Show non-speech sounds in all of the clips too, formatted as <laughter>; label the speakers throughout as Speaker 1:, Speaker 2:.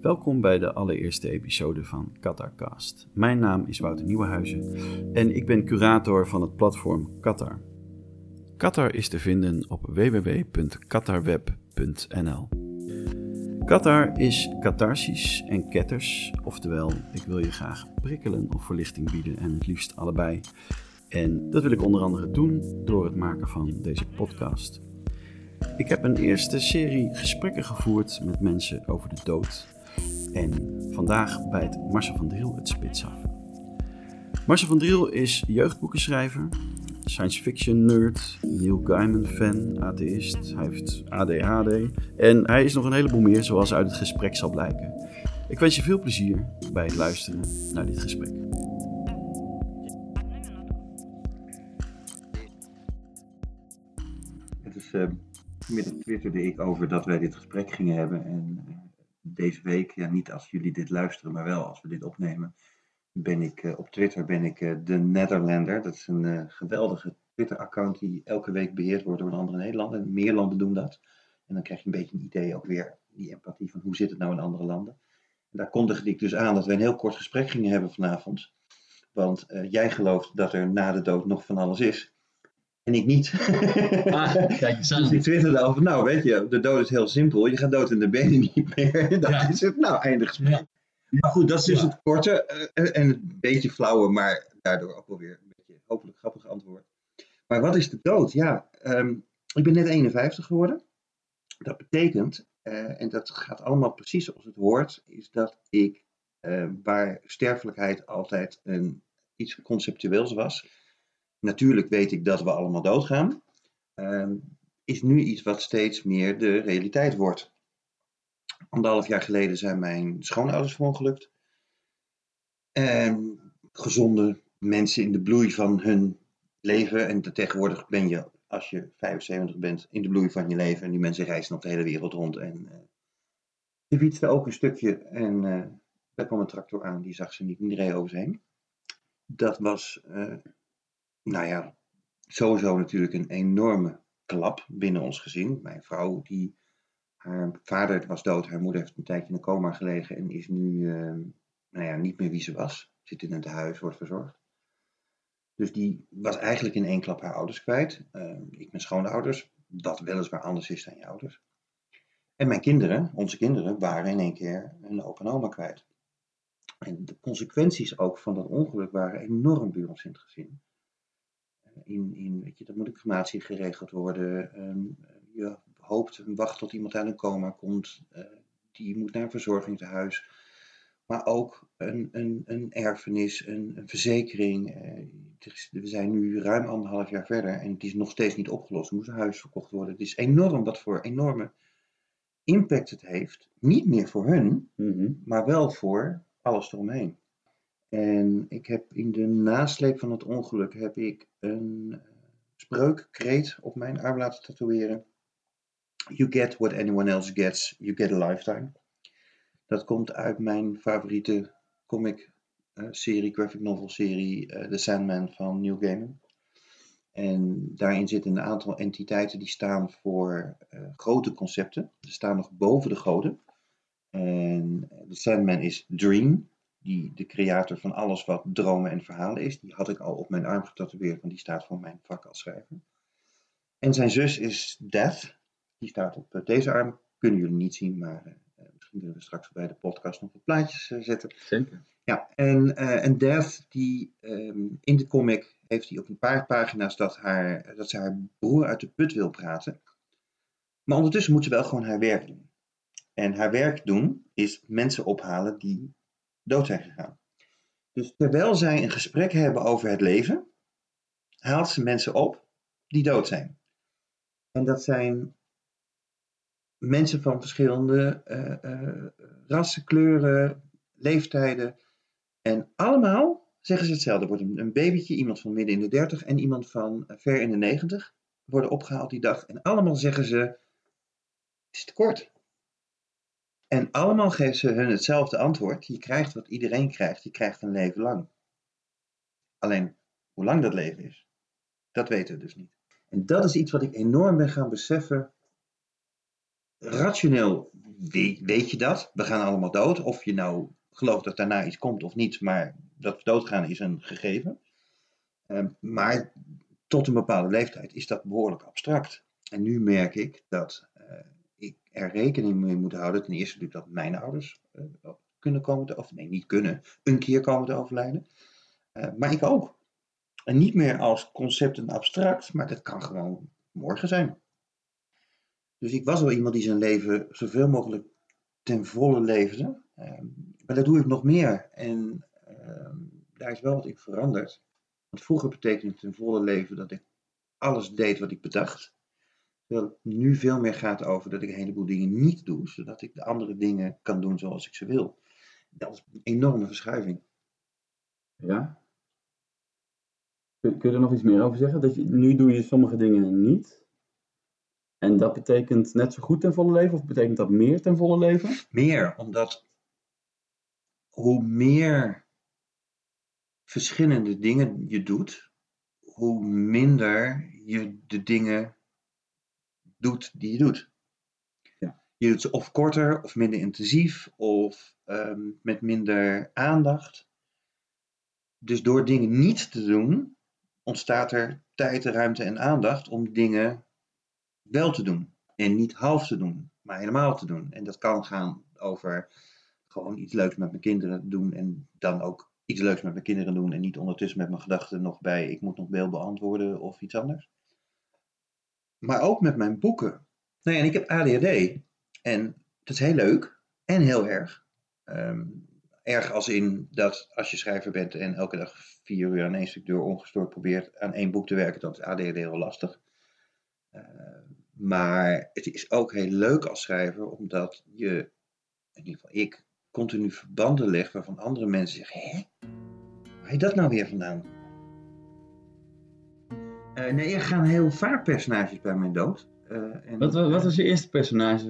Speaker 1: Welkom bij de allereerste episode van Qatarcast. Mijn naam is Wouter Nieuwenhuizen en ik ben curator van het platform Qatar. Qatar is te vinden op www.qatarweb.nl. Qatar is catharsis en ketters, oftewel ik wil je graag prikkelen of verlichting bieden en het liefst allebei. En dat wil ik onder andere doen door het maken van deze podcast. Ik heb een eerste serie gesprekken gevoerd met mensen over de dood. En vandaag bijt Marcel van Driel het spits af. Marcel van Driel is jeugdboekenschrijver, science fiction nerd, Neil Gaiman fan, atheïst, hij heeft ADHD en hij is nog een heleboel meer zoals uit het gesprek zal blijken. Ik wens je veel plezier bij het luisteren naar dit gesprek.
Speaker 2: Het is uh, middag twitterde ik over dat wij dit gesprek gingen hebben en uh, deze week, ja niet als jullie dit luisteren, maar wel als we dit opnemen, ben ik uh, op Twitter ben ik de Netherlander. Dat is een geweldige Twitter-account die elke week beheerd wordt door een andere Nederlander. Meer landen doen dat. En dan krijg je een beetje een idee ook weer, die empathie van hoe zit het nou in andere landen. En daar kondigde ik dus aan dat we een heel kort gesprek gingen hebben vanavond. Want jij gelooft dat er na de dood nog van alles is. En ik niet. Ah, <laughs> kijk eens aan. Dus ik twitterde over, nou weet je, de dood is heel simpel. Je gaat dood in de benen <laughs> niet meer. Dat is het. Nou, eindig gesprek. Ja. Maar goed, dat is dus het korte en een beetje flauwe, maar daardoor ook wel weer een beetje hopelijk grappig antwoord. Maar wat is de dood? Ja, um, ik ben net 51 geworden. Dat betekent, uh, en dat gaat allemaal precies zoals het hoort, is dat ik, uh, waar sterfelijkheid altijd een, iets conceptueels was, natuurlijk weet ik dat we allemaal doodgaan, uh, is nu iets wat steeds meer de realiteit wordt. Anderhalf jaar geleden zijn mijn schoonouders verongelukt. En gezonde mensen in de bloei van hun leven. En tegenwoordig ben je, als je 75 bent, in de bloei van je leven. En die mensen reizen nog de hele wereld rond. En uh, die fietste ook een stukje. En uh, daar kwam een tractor aan, die zag ze niet, die reed over heen. Dat was, uh, nou ja, sowieso natuurlijk een enorme klap binnen ons gezin. Mijn vrouw, die, haar vader was dood, haar moeder heeft een tijdje in een coma gelegen en is nu, nou ja, niet meer wie ze was. Zit in het huis, wordt verzorgd. Dus die was eigenlijk in één klap haar ouders kwijt. Uh, ik ben schoonouders, dat weliswaar anders is dan je ouders. En mijn kinderen, onze kinderen, waren in één keer een opa en oma kwijt. En de consequenties ook van dat ongeluk waren enorm bij ons in het gezin. In, in, weet je, er moet een crematie geregeld worden. Um, je hoopt en wacht tot iemand uit een coma komt. Uh, die moet naar een verzorgingstehuis maar ook een, een, een erfenis, een, een verzekering. Eh, we zijn nu ruim anderhalf jaar verder en het is nog steeds niet opgelost. Er moest een huis verkocht worden. Het is enorm wat voor enorme impact het heeft. Niet meer voor hun, mm-hmm. maar wel voor alles eromheen. En ik heb in de nasleep van het ongeluk heb ik een spreukkreet op mijn arm laten tatoeëren. You get what anyone else gets, you get a lifetime. Dat komt uit mijn favoriete comic uh, serie, graphic novel serie, uh, The Sandman van Neil Gaiman. En daarin zitten een aantal entiteiten die staan voor grote concepten. Ze staan nog boven de goden. En The Sandman is Dream, die de creator van alles wat dromen en verhalen is. Die had ik al op mijn arm getatoeëerd, want die staat voor mijn vak als schrijver. En zijn zus is Death, die staat op deze arm. Kunnen jullie niet zien, maar Misschien kunnen we straks bij de podcast nog wat plaatjes uh, zetten.
Speaker 1: Zeker.
Speaker 2: Ja, en, en Death, die um, in de comic heeft hij op een paar pagina's dat, haar, dat ze haar broer uit de put wil praten. Maar ondertussen moet ze wel gewoon haar werk doen. En haar werk doen is mensen ophalen die dood zijn gegaan. Dus terwijl zij een gesprek hebben over het leven, haalt ze mensen op die dood zijn. En dat zijn mensen van verschillende uh, uh, rassen, kleuren, leeftijden. En allemaal zeggen ze hetzelfde. Er wordt een, een babytje, iemand van midden in de 30 en iemand van uh, ver in de 90 worden opgehaald die dag. En allemaal zeggen ze: Het is te kort. En allemaal geven ze hun hetzelfde antwoord. Je krijgt wat iedereen krijgt. Je krijgt een leven lang. Alleen hoe lang dat leven is, dat weten we dus niet. En dat is iets wat ik enorm ben gaan beseffen rationeel weet je dat. We gaan allemaal dood. Of je nou gelooft dat daarna iets komt of niet. Maar dat we doodgaan is een gegeven. Ehm, maar tot een bepaalde leeftijd is dat behoorlijk abstract. En nu merk ik dat uh, ik er rekening mee moet houden. Ten eerste natuurlijk dat mijn ouders uh, kunnen komen te of nee, niet kunnen, een keer komen te overlijden. Uh, maar ik ook. En niet meer als concept en abstract, maar dat kan gewoon morgen zijn. Dus ik was wel iemand die zijn leven zoveel mogelijk ten volle leefde. Ehm, maar dat doe ik nog meer. En ehm, daar is wel wat in veranderd. Want vroeger betekende ten volle leven dat ik alles deed wat ik bedacht. Terwijl het nu veel meer gaat over dat ik een heleboel dingen niet doe, zodat ik de andere dingen kan doen zoals ik ze wil. Dat is een enorme verschuiving.
Speaker 1: Ja? Kun, kun je er nog iets meer over zeggen? Dat je, nu doe je sommige dingen niet. En dat betekent net zo goed ten volle leven, of betekent dat meer ten volle leven?
Speaker 2: Meer, omdat hoe meer verschillende dingen je doet, hoe minder je de dingen doet die je doet. Ja. Je doet ze of korter, of minder intensief, of um, met minder aandacht. Dus door dingen niet te doen, ontstaat er tijd, ruimte en aandacht om dingen wel te doen. En niet half te doen, maar helemaal te doen. En dat kan gaan over gewoon iets leuks met mijn kinderen doen en dan ook iets leuks met mijn kinderen doen en niet ondertussen met mijn gedachten nog bij ik moet nog mail beantwoorden of iets anders. Maar ook met mijn boeken. Nou ja, en ik heb ADHD en dat is heel leuk en heel erg. Um, erg als in dat als je schrijver bent en elke dag vier uur aan één stuk door ongestoord probeert aan één boek te werken, dan is ADHD heel lastig. Uh, maar het is ook heel leuk als schrijver, omdat je, in ieder geval ik, continu verbanden legt waarvan andere mensen zeggen: Hé, waar je dat nou weer vandaan? Uh, nee, er gaan heel vaak personages bij mij dood.
Speaker 1: Uh, en, wat, wat, was je eerste personage?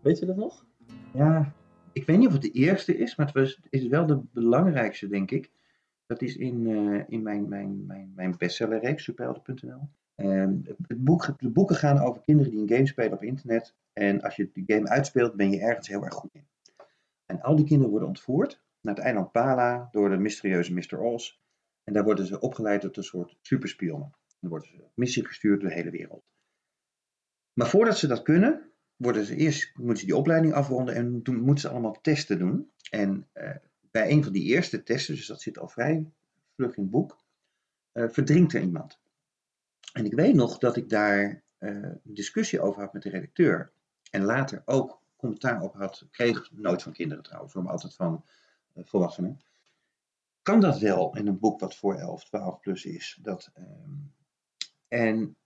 Speaker 1: weet je dat nog?
Speaker 2: Ja, ik weet niet of het de eerste is, maar het was, is wel de belangrijkste, denk ik. Dat is in, uh, in mijn, mijn, mijn, mijn bestsellerreeks, superhelden.nl. Um, het boek, de boeken gaan over kinderen die een game spelen op internet. En als je die game uitspeelt, ben je ergens heel erg goed in. En al die kinderen worden ontvoerd naar het eiland Pala door de mysterieuze Mr. Oz. En daar worden ze opgeleid tot een soort superspionnen. Dan worden ze op missie gestuurd door de hele wereld. Maar voordat ze dat kunnen, worden ze eerst, moeten ze die opleiding afronden en toen moeten ze allemaal testen doen. En uh, bij een van die eerste testen, dus dat zit al vrij vlug in het boek, uh, verdrinkt er iemand. En ik weet nog dat ik daar uh, een discussie over had met de redacteur. En later ook commentaar op had, kreeg nooit van kinderen trouwens, maar altijd van volwassenen. Kan dat wel in een boek wat voor 11, 12 plus is? Dat, um, en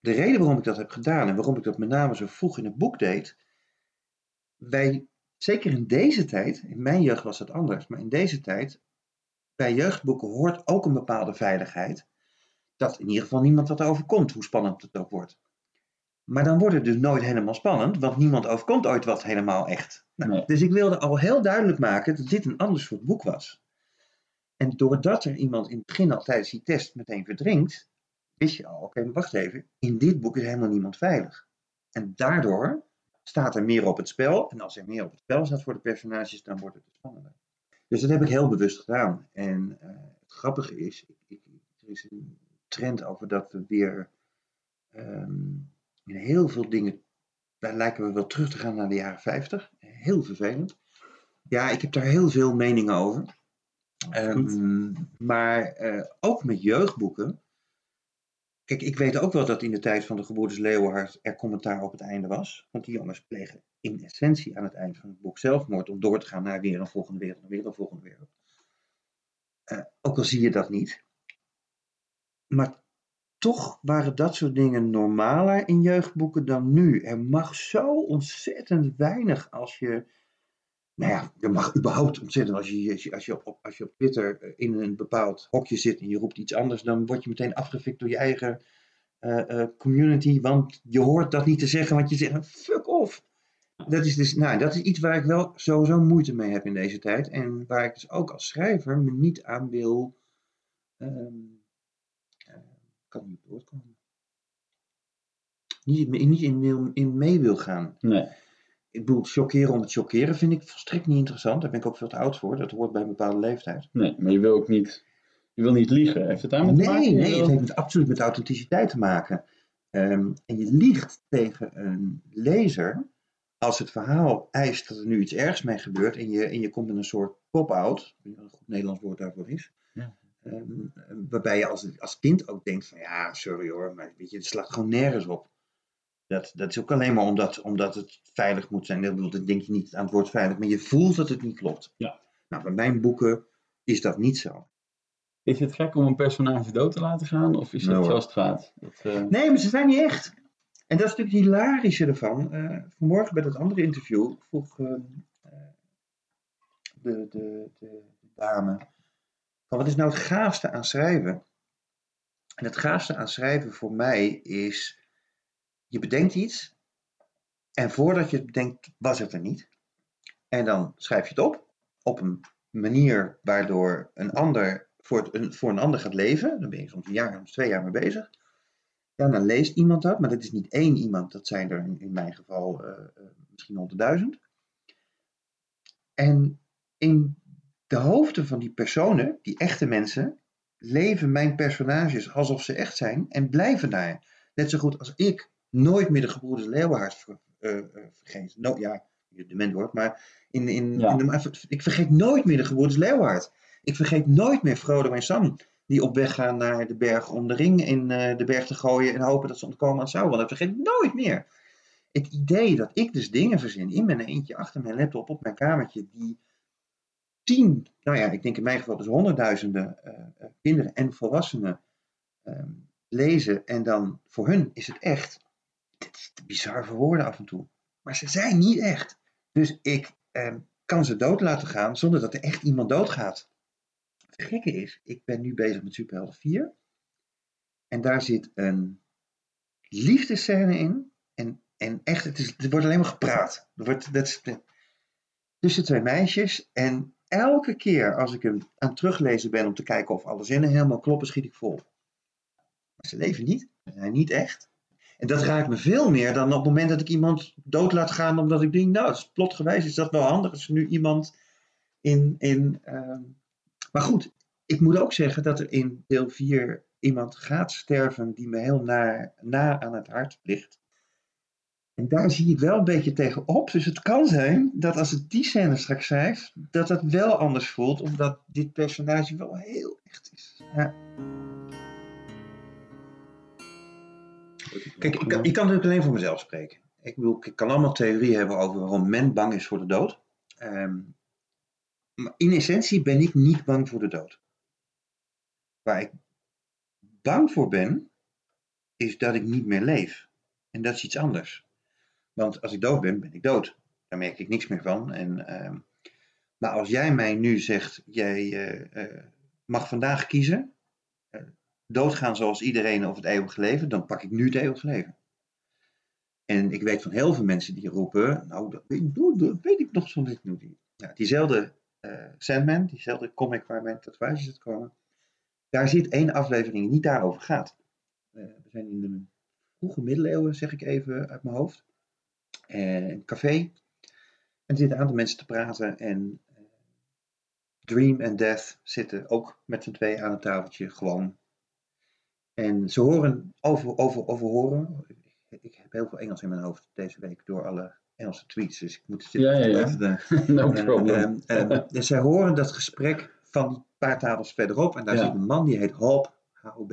Speaker 2: de reden waarom ik dat heb gedaan en waarom ik dat met name zo vroeg in het boek deed, wij, zeker in deze tijd, in mijn jeugd was het anders, maar in deze tijd, bij jeugdboeken hoort ook een bepaalde veiligheid, dat in ieder geval niemand wat overkomt, hoe spannend het ook wordt. Maar dan wordt het dus nooit helemaal spannend, want niemand overkomt ooit wat helemaal echt. Nou, nee. Dus ik wilde al heel duidelijk maken dat dit een ander soort boek was. En doordat er iemand in het begin al tijdens die test meteen verdrinkt, wist je al, oké, okay, maar wacht even, in dit boek is helemaal niemand veilig. En daardoor staat er meer op het spel. En als er meer op het spel staat voor de personages, dan wordt het spannender. Dus dat heb ik heel bewust gedaan. En uh, het grappige is, ik, ik, er is een trend over dat we weer um, in heel veel dingen, daar lijken we wel terug te gaan naar de jaren 50. Heel vervelend. Ja, ik heb daar heel veel meningen over. Um, maar uh, ook met jeugdboeken Kijk, ik weet ook wel dat in de tijd van de geboortes Leeuwenhard er commentaar op het einde was. Want die jongens plegen in essentie aan het eind van het boek zelfmoord om door te gaan naar weer een volgende wereld, weer een volgende wereld. Uh, ook al zie je dat niet. Maar toch waren dat soort dingen normaler in jeugdboeken dan nu. Er mag zo ontzettend weinig als je. Nou ja, er mag überhaupt ontzettend als je, als je, op, als je op Twitter in een bepaald hokje zit en je roept iets anders, dan word je meteen afgefikt door je eigen uh, uh, community. Want je hoort dat niet te zeggen, want je zegt fuck off. Dat is, dus, nou, dat is iets waar ik wel sowieso moeite mee heb in deze tijd. En waar ik dus ook als schrijver me niet aan wil. Um, kan niet doorkomen. niet, in- niet in, in mee wil gaan.
Speaker 1: Nee.
Speaker 2: Ik bedoel, chockeren om het chockeren vind ik volstrekt niet interessant. Daar ben ik ook veel te oud voor. Dat hoort bij een bepaalde leeftijd.
Speaker 1: nee, maar je wil ook niet, je wil niet liegen. Heeft het daarmee te maken?
Speaker 2: Nee, nee,
Speaker 1: wil-
Speaker 2: het heeft met, absoluut met authenticiteit te maken. Ehm, en je liegt tegen een lezer als het verhaal eist dat er nu iets ergs mee gebeurt en je, en je komt met een soort pop-out, ik weet niet wat een goed Nederlands woord daarvoor is, Ehm, waarbij je als, als kind ook denkt van ja, sorry hoor, maar weet je, het slaat gewoon nergens op. Dat, dat is ook alleen maar omdat, omdat het veilig moet zijn. Dan denk je niet aan het woord veilig, maar je voelt dat het niet klopt.
Speaker 1: Ja.
Speaker 2: Nou, bij mijn boeken is dat niet zo.
Speaker 1: Is het gek om een personage dood te laten gaan? Of is het
Speaker 2: hoor.
Speaker 1: zoals het gaat? Dat, eh,
Speaker 2: Nee, maar ze zijn niet echt. En dat is natuurlijk het hilarische ervan. Eh, vanmorgen bij dat andere interview vroeg eh, eh, de, de, de, de dame: van wat is nou het gaafste aan schrijven? En het gaafste aan schrijven voor mij is: je bedenkt iets en voordat je het bedenkt, was het er niet. En dan schrijf je het op op een manier waardoor een ander voor, een, voor een ander gaat leven. Dan ben je soms een jaar, soms twee jaar mee bezig. Ja, dan leest iemand dat, maar dat is niet één iemand, dat zijn er in, in mijn geval eh, eh, misschien honderdduizend. En in de hoofden van die personen, die echte mensen, leven mijn personages alsof ze echt zijn en blijven daar. Net zo goed als ik nooit meer de gebroeders Leeuwenhard ver, eh, eh, vergeet. No, ja, je dement wordt, maar in, in,
Speaker 1: Ja.
Speaker 2: in de, ik vergeet nooit meer de gebroeders Leeuwenhard. Ik vergeet nooit meer Frodo en Sam die op weg gaan naar de berg om de ring in eh, de berg te gooien en hopen dat ze ontkomen aan Sauron. Dat vergeet ik nooit meer. Het idee dat ik dus dingen verzin in mijn eentje achter mijn laptop op mijn kamertje die tien, nou ja, ik denk in mijn geval dus honderdduizenden eh, eh, kinderen en volwassenen ehm, lezen en dan voor hun is het echt. Dit is bizar voor woorden af en toe. Maar ze zijn niet echt. Dus ik ehm, kan ze dood laten gaan zonder dat er echt iemand doodgaat. Het gekke is, ik ben nu bezig met Superhelden 4. En daar zit een liefdescène in. En, en echt, het, is, wordt alleen maar gepraat. Er wordt, dat tussen twee meisjes. En elke keer als ik hem aan het teruglezen ben om te kijken of alle zinnen helemaal kloppen, schiet ik vol. Maar ze leven niet. Ze zijn niet echt. En dat raakt me veel meer dan op het moment dat ik iemand dood laat gaan, omdat ik denk, nou, plotgewijs is dat wel handig als nu iemand in. in ehm, Maar goed, ik moet ook zeggen dat er in deel 4 iemand gaat sterven die me heel na, na aan het hart ligt. En daar zie ik wel een beetje tegenop. Dus het kan zijn dat als ik die scène straks schrijf, dat het wel anders voelt, omdat dit personage wel heel echt is. Ja. Kijk, ik kan, ik kan natuurlijk alleen voor mezelf spreken. Ik, bedoel, ik kan allemaal theorieën hebben over waarom men bang is voor de dood. Ehm, maar in essentie ben ik niet bang voor de dood. Waar ik bang voor ben, is dat ik niet meer leef. En dat is iets anders. Want als ik dood ben, ben ik dood. Daar merk ik niks meer van. En, ehm, maar als jij mij nu zegt, jij eh, eh, mag vandaag kiezen, eh, doodgaan zoals iedereen of het eeuwige leven, dan pak ik nu het eeuwige leven. En ik weet van heel veel mensen die roepen, nou, dat weet, ik nog zo niet. Ja, diezelfde eh, Sandman, diezelfde comic waar mijn tatoeages uit komen, daar zit één aflevering die niet daarover gaat. We zijn in de vroege middeleeuwen, zeg ik even uit mijn hoofd. Eh, een café. En er zitten een aantal mensen te praten en eh, Dream en Death zitten ook met z'n tweeën aan het tafeltje, gewoon. En ze horen over, over, over horen. Ik heb heel veel Engels in mijn hoofd deze week door alle Engelse tweets, dus ik moet zitten.
Speaker 1: Ja, ja, ja. <laughs> no
Speaker 2: en,
Speaker 1: problem.
Speaker 2: ehm, ehm, dus zij horen dat gesprek van die paar tafels verderop. En daar
Speaker 1: Ja.
Speaker 2: zit een man die heet Hop, H-O-B.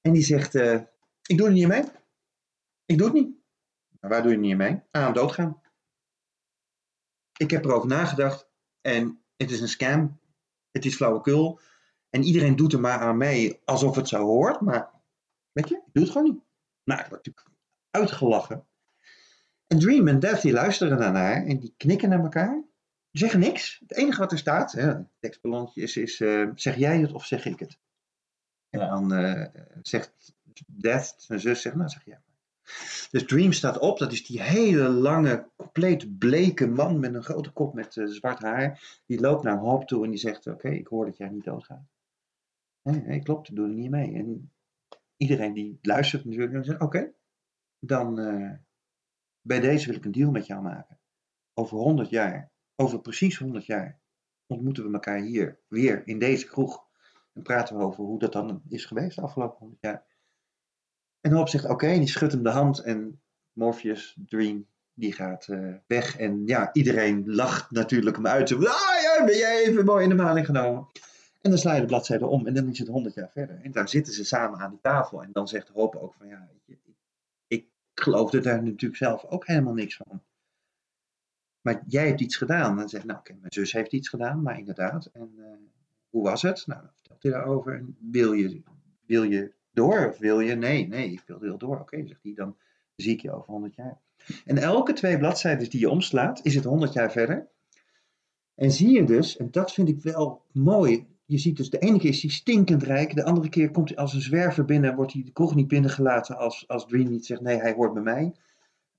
Speaker 2: En die zegt, eh, ik doe er niet mee. Ik doe het niet. Waar doe je niet mee? Aan doodgaan. Ik heb erover nagedacht. En het is een scam. Het is flauwekul. En iedereen doet er maar aan mee alsof het zo hoort. Maar weet je, doe het gewoon niet. Nou, ik word natuurlijk uitgelachen. En Dream en Death die luisteren daarnaar. En die knikken naar elkaar. Zeggen niks. Het enige wat er staat, hè, het is, is eh, zeg jij het of zeg ik het? En dan eh, zegt Death, zijn zus, zegt, nou zeg jij. Dus Dream staat op, dat is die hele lange, compleet bleke man met een grote kop met eh, zwart haar. Die loopt naar Hop toe en die zegt, oké, ik hoor dat jij niet doodgaat. Nee, nee, klopt, doe er niet mee. En iedereen die luistert natuurlijk, en zegt, oké, dan uh, bij deze wil ik een deal met jou maken. Over 100 jaar, over precies 100 jaar, ontmoeten we elkaar hier weer in deze kroeg. En praten we over hoe dat dan is geweest de afgelopen 100 jaar. En Hoop zegt oké, die schudt hem de hand en Morpheus, Dream, die gaat uh, weg. En ja, iedereen lacht natuurlijk hem uit. Ah ja, ben jij even mooi in de maling genomen. En dan sla je de bladzijde om en dan is het honderd jaar verder. En daar zitten ze samen aan die tafel. En dan zegt Hoop ook van ja, ik, ik geloofde daar natuurlijk zelf ook helemaal niks van. Maar jij hebt iets gedaan. En dan zegt nou oké, mijn zus heeft iets gedaan, maar inderdaad. En uh, hoe was het? Nou, dan vertelt hij daarover. En wil je, wil je door of wil je? Nee, nee, ik wil heel door. Oké, zegt hij, dan zie ik je over 100 jaar. En elke twee bladzijden die je omslaat, is het 100 jaar verder. En zie je dus, en dat vind ik wel mooi, je ziet dus de ene keer is hij stinkend rijk, de andere keer komt hij als een zwerver binnen, wordt hij de kroeg niet binnengelaten als, als Dream niet zegt, nee, hij hoort bij mij.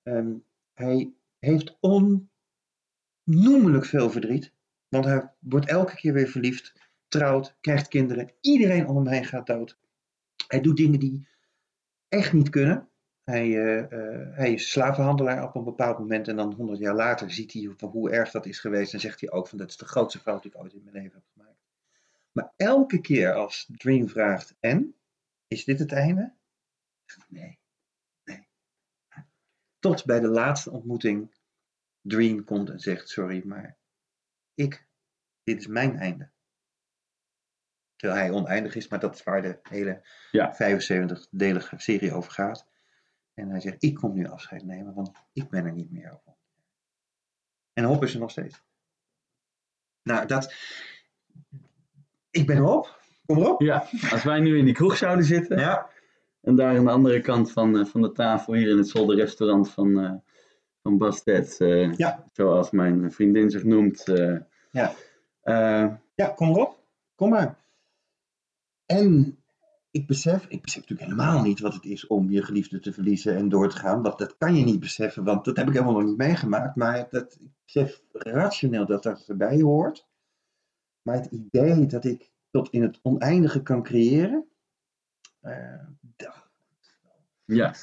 Speaker 2: Ehm, hij heeft onnoemelijk veel verdriet, want hij wordt elke keer weer verliefd, trouwt, krijgt kinderen, iedereen om hem heen gaat dood. Hij doet dingen die echt niet kunnen. Hij, uh, hij is slavenhandelaar op een bepaald moment en dan honderd jaar later ziet hij hoe, hoe erg dat is geweest en zegt hij ook van dat is de grootste fout die ik ooit in mijn leven heb gemaakt. Maar elke keer als Dream vraagt en, is dit het einde? Nee, nee. Tot bij de laatste ontmoeting Dream komt en zegt sorry, maar ik, dit is mijn einde. Terwijl hij oneindig is, maar dat is waar de hele ja. 75-delige serie over gaat. En hij zegt, ik kom nu afscheid nemen, want ik ben er niet meer over. En Hop is er nog steeds. Nou, dat... Ik ben Hop. Kom erop.
Speaker 1: Ja, als wij nu in die kroeg zouden zitten.
Speaker 2: Ja.
Speaker 1: En daar aan de andere kant van, uh, van de tafel, hier in het zolderrestaurant van, uh, van Bastet. Uh,
Speaker 2: ja.
Speaker 1: Zoals mijn vriendin zich noemt.
Speaker 2: ja. ja, kom erop. Kom maar. En ik besef, ik besef natuurlijk helemaal niet wat het is om je geliefde te verliezen en door te gaan. Want dat kan je niet beseffen, want dat heb ik helemaal nog niet meegemaakt. Maar dat, ik besef rationeel dat dat erbij hoort. Maar het idee dat ik tot in het oneindige kan creëren. Uh,
Speaker 1: ja.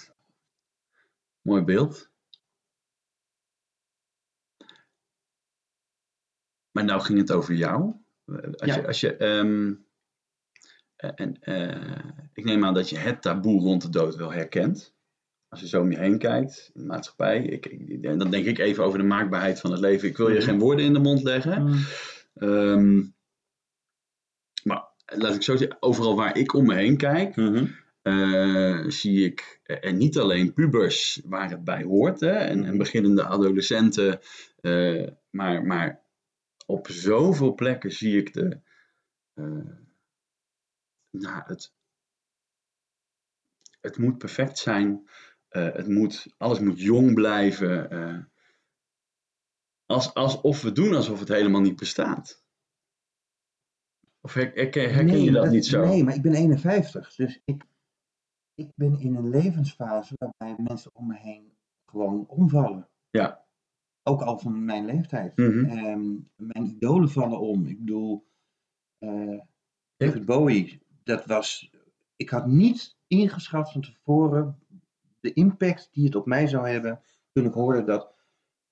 Speaker 1: Mooi beeld. Maar nou ging het over jou. Als
Speaker 2: ja.
Speaker 1: je, als je um, en uh, ik neem aan dat je het taboe rond de dood wel herkent. Als je zo om je heen kijkt in de maatschappij. Ik, ik, dan denk ik even over de maakbaarheid van het leven. Ik wil je geen woorden in de mond leggen. Mm. Um, maar laat ik zo zeggen, overal waar ik om me heen kijk,
Speaker 2: mm -hmm.
Speaker 1: uh, zie ik en niet alleen pubers waar het bij hoort hè, en, en beginnende adolescenten, uh, maar, maar op zoveel plekken zie ik de, uh, nou, het, het moet perfect zijn. Uh, het moet, alles moet jong blijven. Uh, als, alsof we doen alsof het helemaal niet bestaat. Of herken, herken
Speaker 2: nee,
Speaker 1: je dat,
Speaker 2: dat,
Speaker 1: niet zo?
Speaker 2: Nee, maar ik ben 51. Dus ik, ik ben in een levensfase waarbij mensen om me heen gewoon omvallen.
Speaker 1: Ja.
Speaker 2: Ook al van mijn leeftijd.
Speaker 1: Mm -hmm.
Speaker 2: um, mijn idolen vallen om. Ik bedoel, uh, David Bowie, dat was. Ik had niet ingeschat van tevoren de impact die het op mij zou hebben toen ik hoorde dat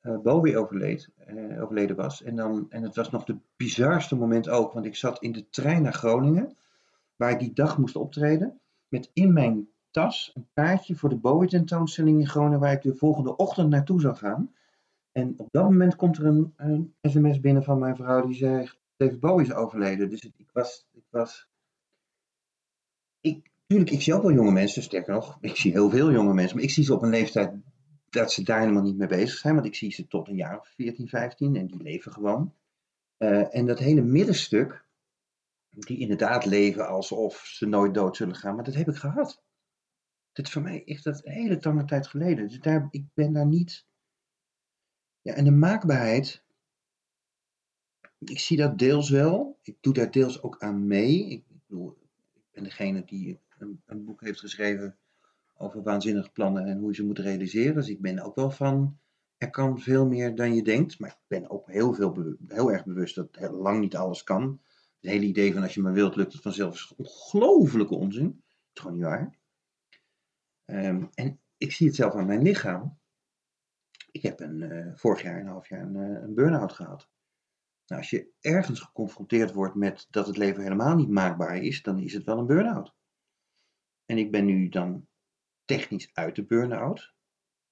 Speaker 2: uh, Bowie overleed, uh, overleden was. En, dan, en het was nog de bizarste moment ook, want ik zat in de trein naar Groningen, waar ik die dag moest optreden, met in mijn tas een kaartje voor de Bowie tentoonstelling in Groningen, waar ik de volgende ochtend naartoe zou gaan. En op dat moment komt er een, een sms binnen van mijn vrouw die zegt, David Bowie is overleden. Dus ik was, ik was ik, tuurlijk, ik zie ook wel jonge mensen, sterker nog, ik zie heel veel jonge mensen, maar ik zie ze op een leeftijd dat ze daar helemaal niet mee bezig zijn, want ik zie ze tot een jaar of 14, 15 en die leven gewoon. Uh, en dat hele middenstuk, die inderdaad leven alsof ze nooit dood zullen gaan, maar dat heb ik gehad. Is voor mij echt dat hele lange tijd geleden. Dus daar, ik ben daar niet. Ja, en de maakbaarheid, ik zie dat deels wel. Ik doe daar deels ook aan mee. Ik bedoel, ben degene die een, een, boek heeft geschreven over waanzinnige plannen en hoe je ze moet realiseren. Dus ik ben ook wel van, er kan veel meer dan je denkt. Maar ik ben ook heel, veel heel erg bewust dat lang niet alles kan. Het hele idee van als je maar wilt, lukt het vanzelf is ongelofelijke onzin. Dat is gewoon niet waar. Um, en ik zie het zelf aan mijn lichaam. Ik heb een, eh, vorig jaar een half jaar een, uh, een burn-out gehad. Nou, als je ergens geconfronteerd wordt met dat het leven helemaal niet maakbaar is, dan is het wel een burn-out. En ik ben nu dan technisch uit de burn-out.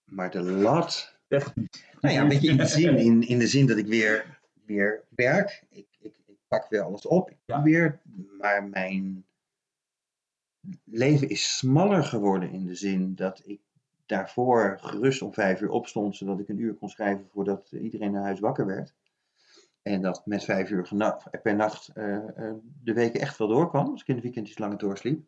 Speaker 2: Maar de lat.
Speaker 1: Technisch.
Speaker 2: Nou ja, een beetje in de zin, in, in de zin dat ik weer, weer werk. Ik, ik, ik pak weer alles op. Ik
Speaker 1: Ja.
Speaker 2: weer, maar mijn leven is smaller geworden in de zin dat ik daarvoor gerust om vijf uur opstond, zodat ik een uur kon schrijven voordat iedereen naar huis wakker werd. En dat met vijf uur gena- per nacht eh, eh, de weken echt wel doorkwam, als ik in de weekendjes langer doorsliep.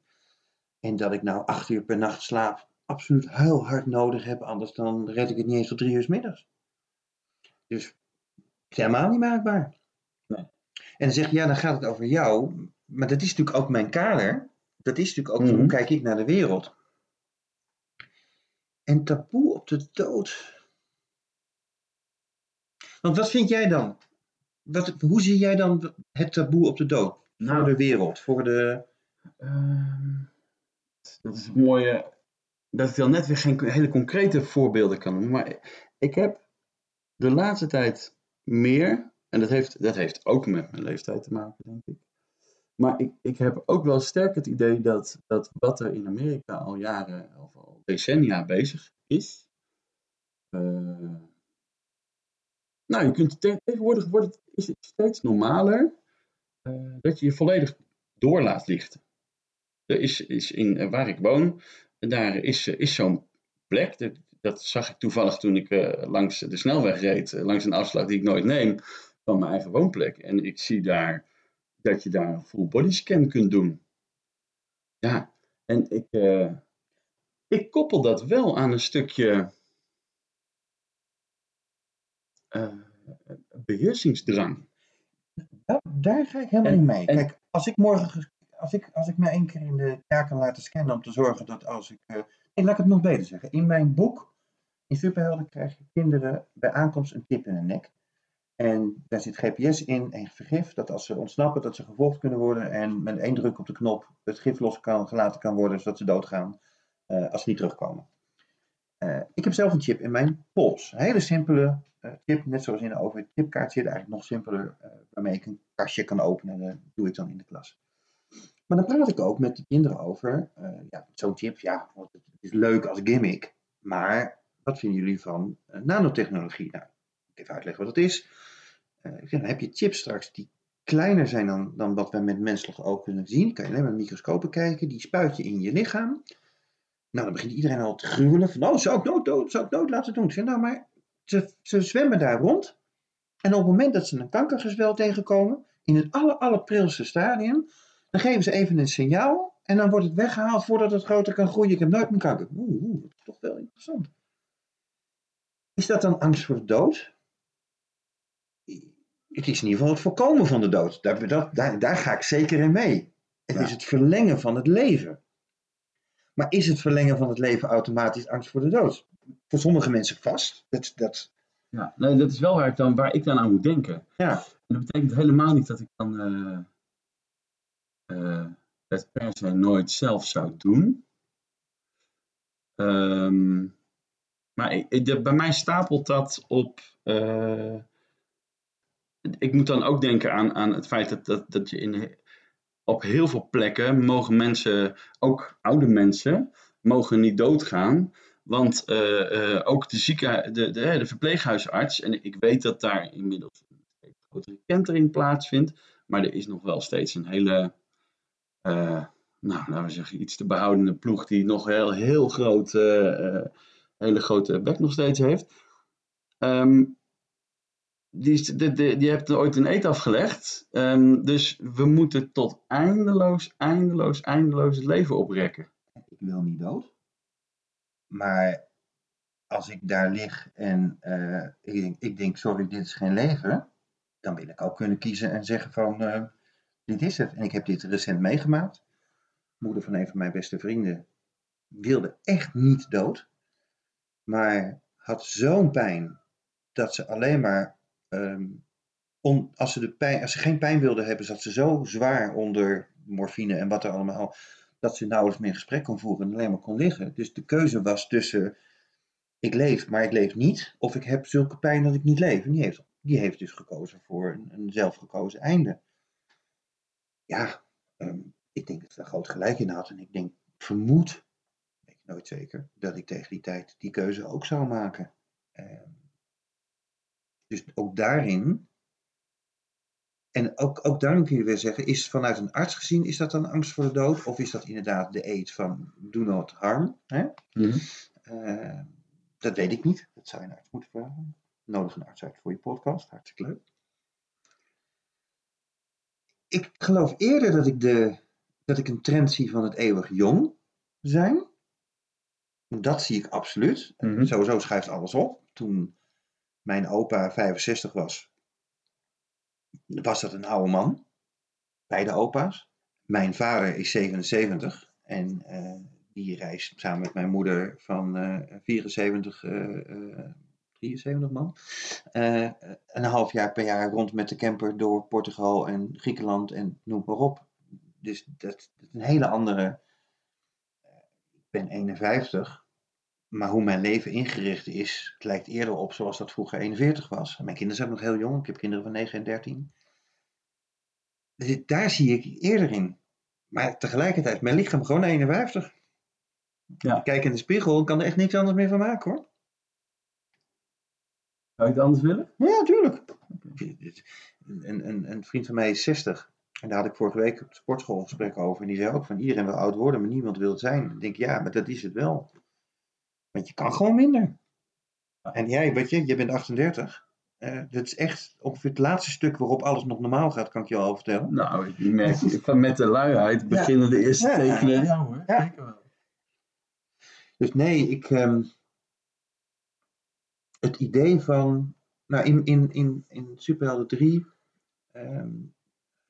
Speaker 2: En dat ik nou acht uur per nacht slaap absoluut heel hard nodig heb, anders dan red ik het niet eens tot drie uur 's middags. Dus het is helemaal niet maakbaar.
Speaker 1: Nee.
Speaker 2: En dan zeg je, ja, dan gaat het over jou. Maar dat is natuurlijk ook mijn kader. Dat is natuurlijk ook
Speaker 1: Mhm.
Speaker 2: hoe kijk ik naar de wereld. En taboe op de dood. Want wat vind jij dan? Wat, hoe zie jij dan het taboe op de dood? Voor
Speaker 1: Nou.
Speaker 2: de wereld, voor de...
Speaker 1: Ehm, dat is een mooie. Dat ik dan net weer geen hele concrete voorbeelden kan noemen. Maar ik heb de laatste tijd meer. En dat heeft, dat heeft ook met mijn leeftijd te maken, denk ik. Maar ik, ik heb ook wel sterk het idee dat, dat wat er in Amerika al jaren of al decennia bezig is. eh, nou, je kunt te- tegenwoordig wordt het, is het steeds normaler eh, dat je je volledig door laat lichten. Er is, is in, eh, waar ik woon, daar is, eh, is zo'n plek. Dat, dat zag ik toevallig toen ik langs de snelweg reed, langs een afslag die ik nooit neem, van mijn eigen woonplek. En ik zie daar dat je daar een full body scan kunt doen. Ja, en ik, ik koppel dat wel aan een stukje beheersingsdrang.
Speaker 2: Ja, daar ga ik helemaal
Speaker 1: En-
Speaker 2: niet mee.
Speaker 1: en-
Speaker 2: Kijk, als ik morgen, als ik, als ik me één keer in de jaar kan laten scannen om te zorgen dat als ik, eh, nee, laat ik het nog beter zeggen. In mijn boek, in Superhelden, krijg je kinderen bij aankomst een tip in de nek. En daar zit GPS in en vergif, dat als ze ontsnappen, dat ze gevolgd kunnen worden en met één druk op de knop het gif los kan, gelaten kan worden, zodat ze doodgaan eh, als ze niet terugkomen. Eh, ik heb zelf een chip in mijn pols. Een hele simpele eh, chip, net zoals in een OV-chipkaart zit, eigenlijk nog simpeler, eh, waarmee ik een kastje kan openen. Dat doe ik dan in de klas. Maar dan praat ik ook met de kinderen over, ja, zo'n chip, ja, het is leuk als gimmick, maar wat vinden jullie van nanotechnologie? Nou, ik even uitleggen wat het is. Dan heb je chips straks die kleiner zijn dan, dan wat we met menselijk oog kunnen zien. Kan je alleen met microscopen kijken, die spuit je in je lichaam. Nou, dan begint iedereen al te gruwelen van, oh, zou ik dood, zou ik nooit laten doen. Ik zeg, nou, maar ze, ze zwemmen daar rond. En op het moment dat ze een kankergezwel tegenkomen, in het aller, allerprilste stadium, dan geven ze even een signaal en dan wordt het weggehaald voordat het groter kan groeien. Ik heb nooit meer kanker. Oeh, oeh, dat is toch wel interessant. Is dat dan angst voor de dood? Het is in ieder geval het voorkomen van de dood. Daar, dat, daar, daar ga ik zeker in mee. Het
Speaker 1: Ja.
Speaker 2: is het verlengen van het leven. Maar is het verlengen van het leven automatisch angst voor de dood? Voor sommige mensen vast. Dat, dat,
Speaker 1: Ja, nee, dat is wel waar ik, dan, waar ik dan aan moet denken.
Speaker 2: ja.
Speaker 1: En dat betekent helemaal niet dat ik dan eh, het per se nooit zelf zou doen. Ehm, maar ik- de- bij mij stapelt dat op. eh, ik moet dan ook denken aan, aan het feit dat, dat, dat je in, op heel veel plekken mogen mensen, ook oude mensen, mogen niet doodgaan. Want eh, eh, ook de, zieke, de, de, de verpleeghuisarts, en ik weet dat daar inmiddels een grotere kentering plaatsvindt, maar er is nog wel steeds een hele, eh, nou laten we zeggen, iets te behoudende ploeg die nog heel, heel groot, hele grote bek nog steeds heeft. Ehm, die, die heeft ooit een eet afgelegd. Ehm, dus we moeten tot eindeloos, eindeloos, eindeloos het leven oprekken.
Speaker 2: ik wil niet dood. Maar als ik daar lig en eh, ik, denk, ik denk, sorry, dit is geen leven. Dan wil ik ook kunnen kiezen en zeggen van, eh, dit is het. En ik heb dit recent meegemaakt. Moeder van een van mijn beste vrienden wilde echt niet dood. Maar had zo'n pijn dat ze alleen maar, ehm, als, ze de pijn, als ze geen pijn wilde hebben, zat ze zo zwaar onder morfine en wat er allemaal, dat ze nauwelijks meer gesprek kon voeren en alleen maar kon liggen. Dus de keuze was tussen ik leef, maar ik leef niet, of ik heb zulke pijn dat ik niet leef. En die heeft, die heeft dus gekozen voor een, een zelfgekozen einde. Ja, ehm, ik denk dat ze daar groot gelijk in had. En ik denk, vermoed, weet ik nooit zeker, dat ik tegen die tijd die keuze ook zou maken. Ehm, dus ook daarin en ook, ook daarom kun je weer zeggen, is vanuit een arts gezien, is dat dan angst voor de dood? Of is dat inderdaad de eet van do not harm? Hè?
Speaker 1: Mhm.
Speaker 2: Eh, dat weet ik niet. Dat zou je een arts moeten vragen. Nodig een arts uit voor je podcast. Hartstikke leuk. Ik geloof eerder dat ik, de, dat ik een trend zie van het eeuwig jong zijn. Dat zie ik absoluut.
Speaker 1: Mhm.
Speaker 2: Sowieso schrijft alles op. Toen mijn opa 65 was, was dat een oude man. Beide opa's. Mijn vader is 77 en eh, die reist samen met mijn moeder van eh 74, eh, eh, 73 man. eh, een half jaar per jaar rond met de camper door Portugal en Griekenland en noem maar op. Dus dat, dat is een hele andere. eh, Ik ben 51, maar hoe mijn leven ingericht is, het lijkt eerder op zoals dat vroeger 41 was. Mijn kinderen zijn nog heel jong, ik heb kinderen van 9 en 13. Dus daar zie ik eerder in. Maar tegelijkertijd, mijn lichaam gewoon 51.
Speaker 1: Ja.
Speaker 2: Ik kijk in de spiegel en kan er echt niks anders meer van maken hoor.
Speaker 1: Zou je het anders willen?
Speaker 2: Ja, tuurlijk. Een, een, een vriend van mij is 60. En daar had ik vorige week op de sportschool een gesprek over. En die zei ook van iedereen wil oud worden, maar niemand wil het zijn. Ik denk, ja, maar dat is het wel. Want je kan gewoon minder. En jij, weet je, je bent 38. Eh dat is echt ongeveer het laatste stuk waarop alles nog normaal gaat, kan ik je al vertellen.
Speaker 1: Nou, ik merk van met de luiheid beginnen de eerste
Speaker 2: Ja.
Speaker 1: tekenen. Ja hoor,
Speaker 2: Ja.
Speaker 1: zeker wel.
Speaker 2: Dus nee, ik. ehm, het idee van. Nou, in, in, in, in Superhelden 3. ehm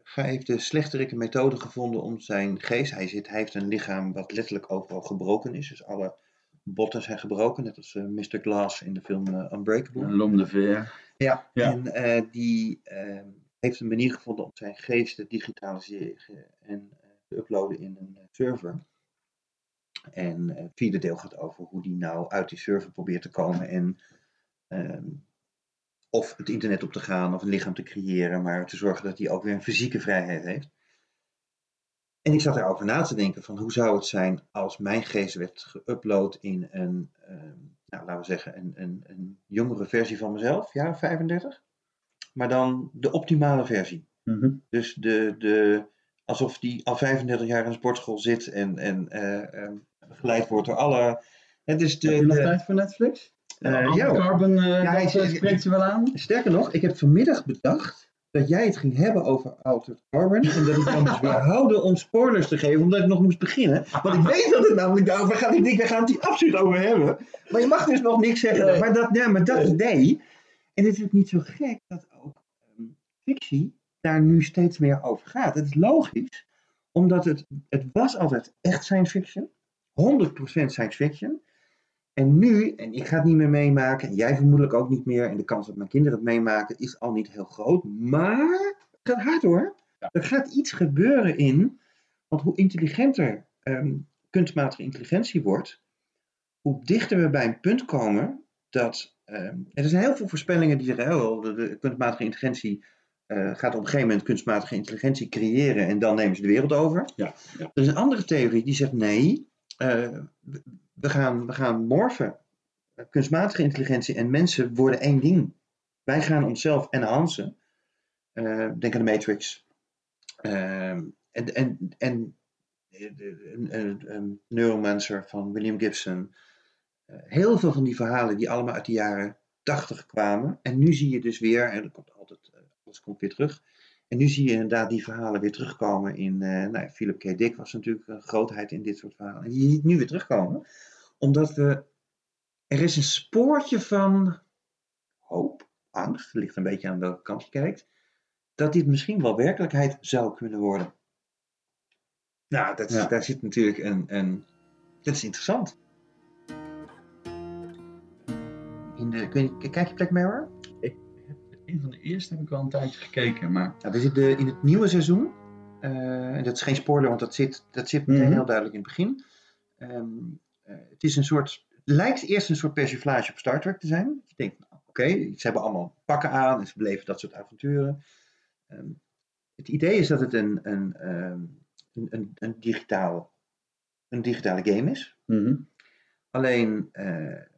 Speaker 2: hij heeft de slechterikke methode gevonden om zijn geest. Hij, zit, hij heeft een lichaam wat letterlijk overal gebroken is. Dus alle botten zijn gebroken, net als eh, Mr. Glass in de film eh, Unbreakable.
Speaker 1: Lom de Veer.
Speaker 2: Ja,
Speaker 1: Ja.
Speaker 2: en eh, die ehm, heeft een manier gevonden om zijn geest te digitaliseren en te uploaden in een server. En het vierde deel gaat over hoe die nou uit die server probeert te komen en ehm, of het internet op te gaan of een lichaam te creëren, maar te zorgen dat hij ook weer een fysieke vrijheid heeft. En ik zat erover na te denken van hoe zou het zijn als mijn geest werd geüpload in een, ehm, nou, laten we zeggen, een, een, een jongere versie van mezelf, jaren 35. Maar dan de optimale versie.
Speaker 1: Mhm.
Speaker 2: Dus de, de, alsof die al 35 jaar in een sportschool zit en, en eh, ehm, begeleid wordt door alle... Het is de,
Speaker 1: Heb je nog tijd voor Netflix?
Speaker 2: Eh, ja.
Speaker 1: Carbon eh,
Speaker 2: Ja, hij
Speaker 1: spreekt je wel aan?
Speaker 2: Sterker nog, ik heb vanmiddag bedacht dat jij het ging hebben over Altered Carbon. En dat ik dan moest <laughs> weerhouden om spoilers te geven, omdat ik nog moest beginnen. Want ik weet dat het namelijk daarover gaat. Ik denk, we gaan het hier absoluut over hebben. Maar je mag dus nog niks zeggen.
Speaker 1: Nee.
Speaker 2: Maar dat, ja, maar dat is nee. En het is ook niet zo gek dat ook ehm, fictie daar nu steeds meer over gaat. Het is logisch, omdat het, het was altijd echt science fiction. 100% science fiction. En nu, en ik ga het niet meer meemaken, en jij vermoedelijk ook niet meer, en de kans dat mijn kinderen het meemaken is al niet heel groot, maar het gaat hard hoor.
Speaker 1: Ja.
Speaker 2: Er gaat iets gebeuren in, want hoe intelligenter ehm, kunstmatige intelligentie wordt, hoe dichter we bij een punt komen dat, ehm, er zijn heel veel voorspellingen die zeggen, oh, de, de kunstmatige intelligentie eh, gaat op een gegeven moment kunstmatige intelligentie creëren en dan nemen ze de wereld over.
Speaker 1: Ja, ja.
Speaker 2: Er is een andere theorie die zegt nee, eh, we- gaan, we gaan morfen. Kunstmatige intelligentie en mensen worden één ding. Wij gaan onszelf enhancen. Eh denk aan de Matrix. Ehm, en en, en een Neuromancer van William Gibson. Eh, heel veel van die verhalen die allemaal uit de jaren 80 kwamen. En nu zie je dus weer, en dat komt altijd, eh, alles komt weer terug. En nu zie je inderdaad die verhalen weer terugkomen in, eh nou, Philip K. Dick was natuurlijk een grootheid in dit soort verhalen. En je ziet nu weer terugkomen, omdat we, er is een spoortje van hoop, angst, het ligt een beetje aan welke kant je kijkt, dat dit misschien wel werkelijkheid zou kunnen worden. Nou, dat is,
Speaker 1: Ja.
Speaker 2: daar zit natuurlijk een, een, dat is interessant. In de, kijk je Black Mirror?
Speaker 1: Een van de eerste heb ik al een tijdje gekeken, maar
Speaker 2: Nou, we zitten in het nieuwe seizoen. Eh, en dat is geen spoiler, want dat zit, dat zit meteen
Speaker 1: Mhm.
Speaker 2: heel duidelijk in het begin. Ehm, eh, het is een soort, lijkt eerst een soort persiflage op Star Trek te zijn. Je denkt, nou, oké, ze hebben allemaal pakken aan en ze beleven dat soort avonturen. Ehm, het idee is dat het een, een, ehm, een, een, een, digitaal, een digitale game is.
Speaker 1: Mhm.
Speaker 2: Alleen, eh,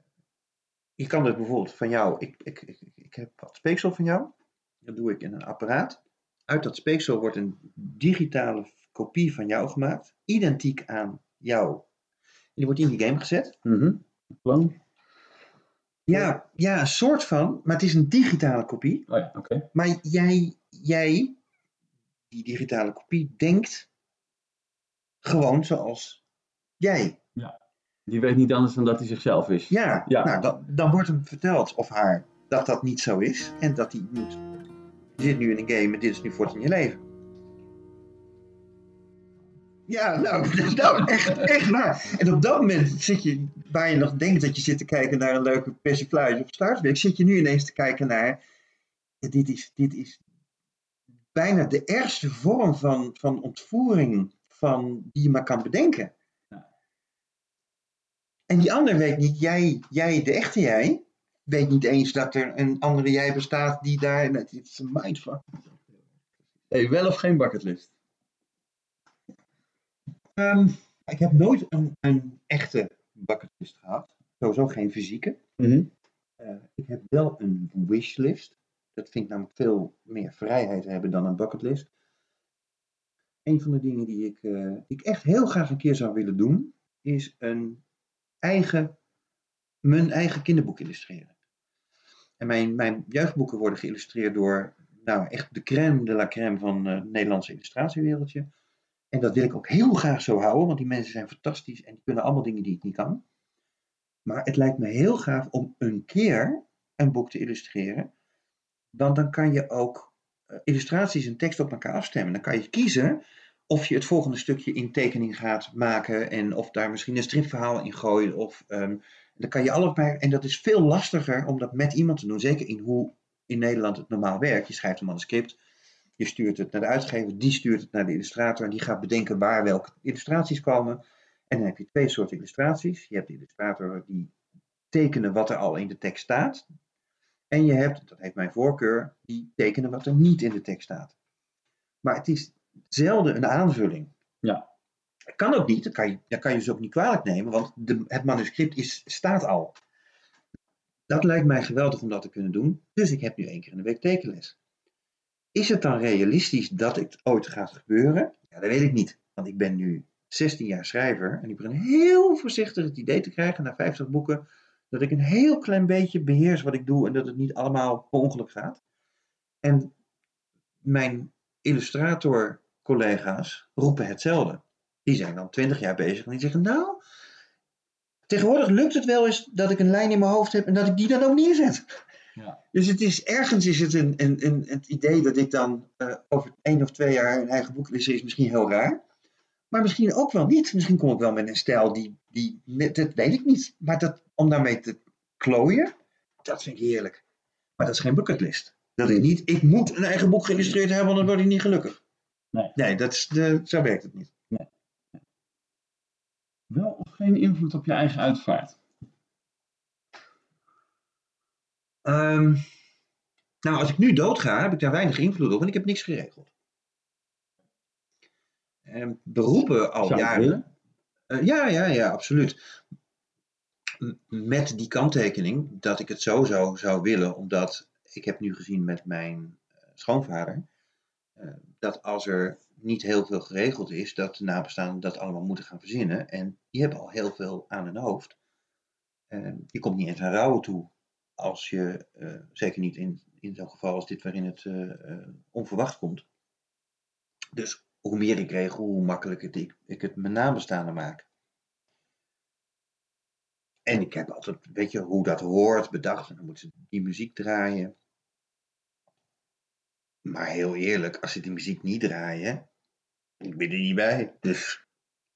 Speaker 2: je kan dus bijvoorbeeld van jou, ik, ik, ik, ik heb wat speeksel van jou. Dat doe ik in een apparaat. Uit dat speeksel wordt een digitale kopie van jou gemaakt, identiek aan jou. En die wordt in die game gezet.
Speaker 1: Mhm. Kloon?
Speaker 2: Ja, ja, een soort van, maar het is een digitale kopie.
Speaker 1: Oh ja, oké.
Speaker 2: Maar jij, jij, die digitale kopie, denkt gewoon zoals jij.
Speaker 1: Die weet niet anders dan dat hij zichzelf is.
Speaker 2: Ja,
Speaker 1: Ja.
Speaker 2: Nou, dan, dan wordt hem verteld of haar dat dat niet zo is. En dat hij moet. Je zit nu in een game en dit is nu voort in je leven. Ja, nou, <laughs> nou echt, echt waar. En op dat moment zit je, waar je nog denkt dat je zit te kijken naar een leuke persiflage of Star Trek, zit je nu ineens te kijken naar, dit is, dit is bijna de ergste vorm van, van ontvoering van, die je maar kan bedenken. En die ander weet niet, jij, jij, de echte jij, weet niet eens dat er een andere jij bestaat die daar, het is een mindfuck.
Speaker 1: Hey, wel of geen bucketlist?
Speaker 2: Ehm, ik heb nooit een, een echte bucketlist gehad. Sowieso geen fysieke.
Speaker 1: Mhm.
Speaker 2: Eh, ik heb wel een wishlist. Dat vind ik namelijk veel meer vrijheid hebben dan een bucketlist. Een van de dingen die ik, eh, die ik echt heel graag een keer zou willen doen, is een eigen, mijn eigen kinderboek illustreren. En mijn, mijn jeugdboeken worden geïllustreerd door nou, echt de crème de la crème van eh, het Nederlandse illustratiewereldje. En dat wil ik ook heel graag zo houden, want die mensen zijn fantastisch en die kunnen allemaal dingen die ik niet kan. Maar het lijkt me heel gaaf om een keer een boek te illustreren. Want dan kan je ook eh, illustraties en tekst op elkaar afstemmen. Dan kan je kiezen of je het volgende stukje in tekening gaat maken en of daar misschien een stripverhaal in gooit. Of, ehm, dan kan je allebei, en dat is veel lastiger om dat met iemand te doen. Zeker in hoe in Nederland het normaal werkt. Je schrijft een manuscript, je stuurt het naar de uitgever, die stuurt het naar de illustrator en die gaat bedenken waar welke illustraties komen. En dan heb je twee soorten illustraties. Je hebt de illustrator die tekenen wat er al in de tekst staat. En je hebt, dat heeft mijn voorkeur, die tekenen wat er niet in de tekst staat. Maar het is zelden een aanvulling.
Speaker 1: Ja.
Speaker 2: Kan ook niet, dat kan je, dat kan je dus ook niet kwalijk nemen, want de, het manuscript is, staat al. Dat lijkt mij geweldig om dat te kunnen doen. Dus ik heb nu één keer in de week tekenles. Is het dan realistisch dat het ooit gaat gebeuren? Ja, dat weet ik niet. Want ik ben nu 16 jaar schrijver en ik begin heel voorzichtig het idee te krijgen na 50 boeken dat ik een heel klein beetje beheers wat ik doe en dat het niet allemaal per ongeluk gaat. En mijn illustrator collega's roepen hetzelfde. Die zijn dan 20 jaar bezig en die zeggen nou, tegenwoordig lukt het wel eens dat ik een lijn in mijn hoofd heb en dat ik die dan ook neerzet.
Speaker 1: Ja.
Speaker 2: Dus het is, ergens is het een, een, een, het idee dat ik dan eh, over één of twee jaar een eigen boek illustreer is misschien heel raar. Maar misschien ook wel niet. Misschien kom ik wel met een stijl die, die dat weet ik niet. Maar dat, om daarmee te klooien, dat vind ik heerlijk. Maar dat is geen bucketlist. Dat is niet, ik moet een eigen boek geïllustreerd hebben, want dan word ik niet gelukkig.
Speaker 1: Nee.
Speaker 2: Nee, dat is de, zo werkt het niet.
Speaker 1: Wel of geen invloed op je eigen uitvaart?
Speaker 2: Ehm, nou, als ik nu doodga, heb ik daar weinig invloed op, want ik heb niks geregeld. Ehm, beroepen al
Speaker 1: Zou
Speaker 2: jaren. Eh, ja, ja, ja, absoluut. Met die kanttekening dat ik het sowieso zou willen, omdat ik heb nu gezien met mijn eh, schoonvader, dat als er niet heel veel geregeld is, dat de nabestaanden dat allemaal moeten gaan verzinnen. En die hebben al heel veel aan hun hoofd. Eh, je komt niet eens aan rouwen toe als je, eh, zeker niet in, in zo'n geval als dit waarin het eh, eh, onverwacht komt. Dus hoe meer ik regel, hoe makkelijker ik, ik het mijn nabestaanden maak. En ik heb altijd, weet je, hoe dat hoort bedacht. En dan moeten ze die muziek draaien. Maar heel eerlijk, als ze die muziek niet draaien, ik ben er niet bij. Dus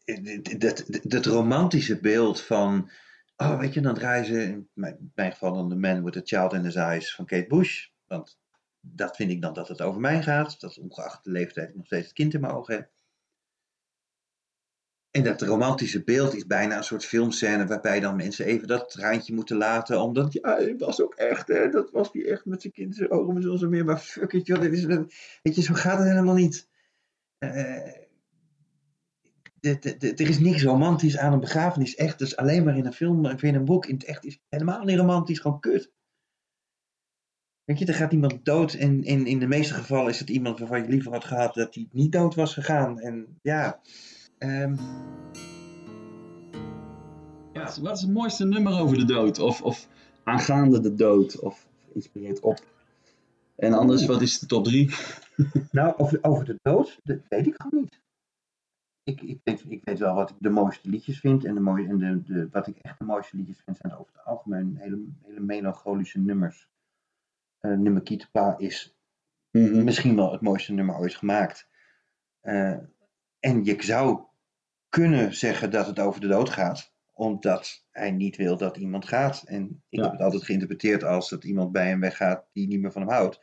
Speaker 2: eh, dat, dat, romantische beeld van, oh weet je, dan draaien ze, in mijn, geval dan The Man with the Child in His Eyes van Kate Bush. Want dat vind ik dan dat het over mij gaat. Dat ongeacht de leeftijd nog steeds het kind in mijn ogen heb. En dat romantische beeld is bijna een soort filmscène waarbij dan mensen even dat traantje moeten laten. Omdat, ja, het was ook echt, hè, dat was die echt met zijn kind ogen met zo meer. Maar fuck it, joh, dit is, een- weet je, zo gaat het helemaal niet. Eh, er is niks romantisch aan een begrafenis. Echt, dus alleen maar in een film of in een boek. In het echt is helemaal niet romantisch, gewoon kut. Weet je, er gaat iemand dood en in, in de meeste gevallen is het iemand waarvan je liever had gehad dat hij niet dood was gegaan. En ja, ehm,
Speaker 1: Wat is, wat is het mooiste nummer over de dood? Of, of aangaande de dood? Of inspireert op? En anders, wat is de top 3? <laughs>
Speaker 2: nou, over, over de dood, dat weet ik gewoon niet. Ik, ik, weet, ik weet wel wat ik de mooiste liedjes vind. En, de mooie, en de, de, wat ik echt de mooiste liedjes vind, zijn over het algemeen hele, hele melancholische nummers. Eh nummer Kietepa is misschien wel het mooiste nummer ooit gemaakt. Eh, en je zou kunnen zeggen dat het over de dood gaat, omdat hij niet wil dat iemand gaat. En ik
Speaker 1: Ja.
Speaker 2: heb het altijd geïnterpreteerd als dat iemand bij hem weggaat die niet meer van hem houdt.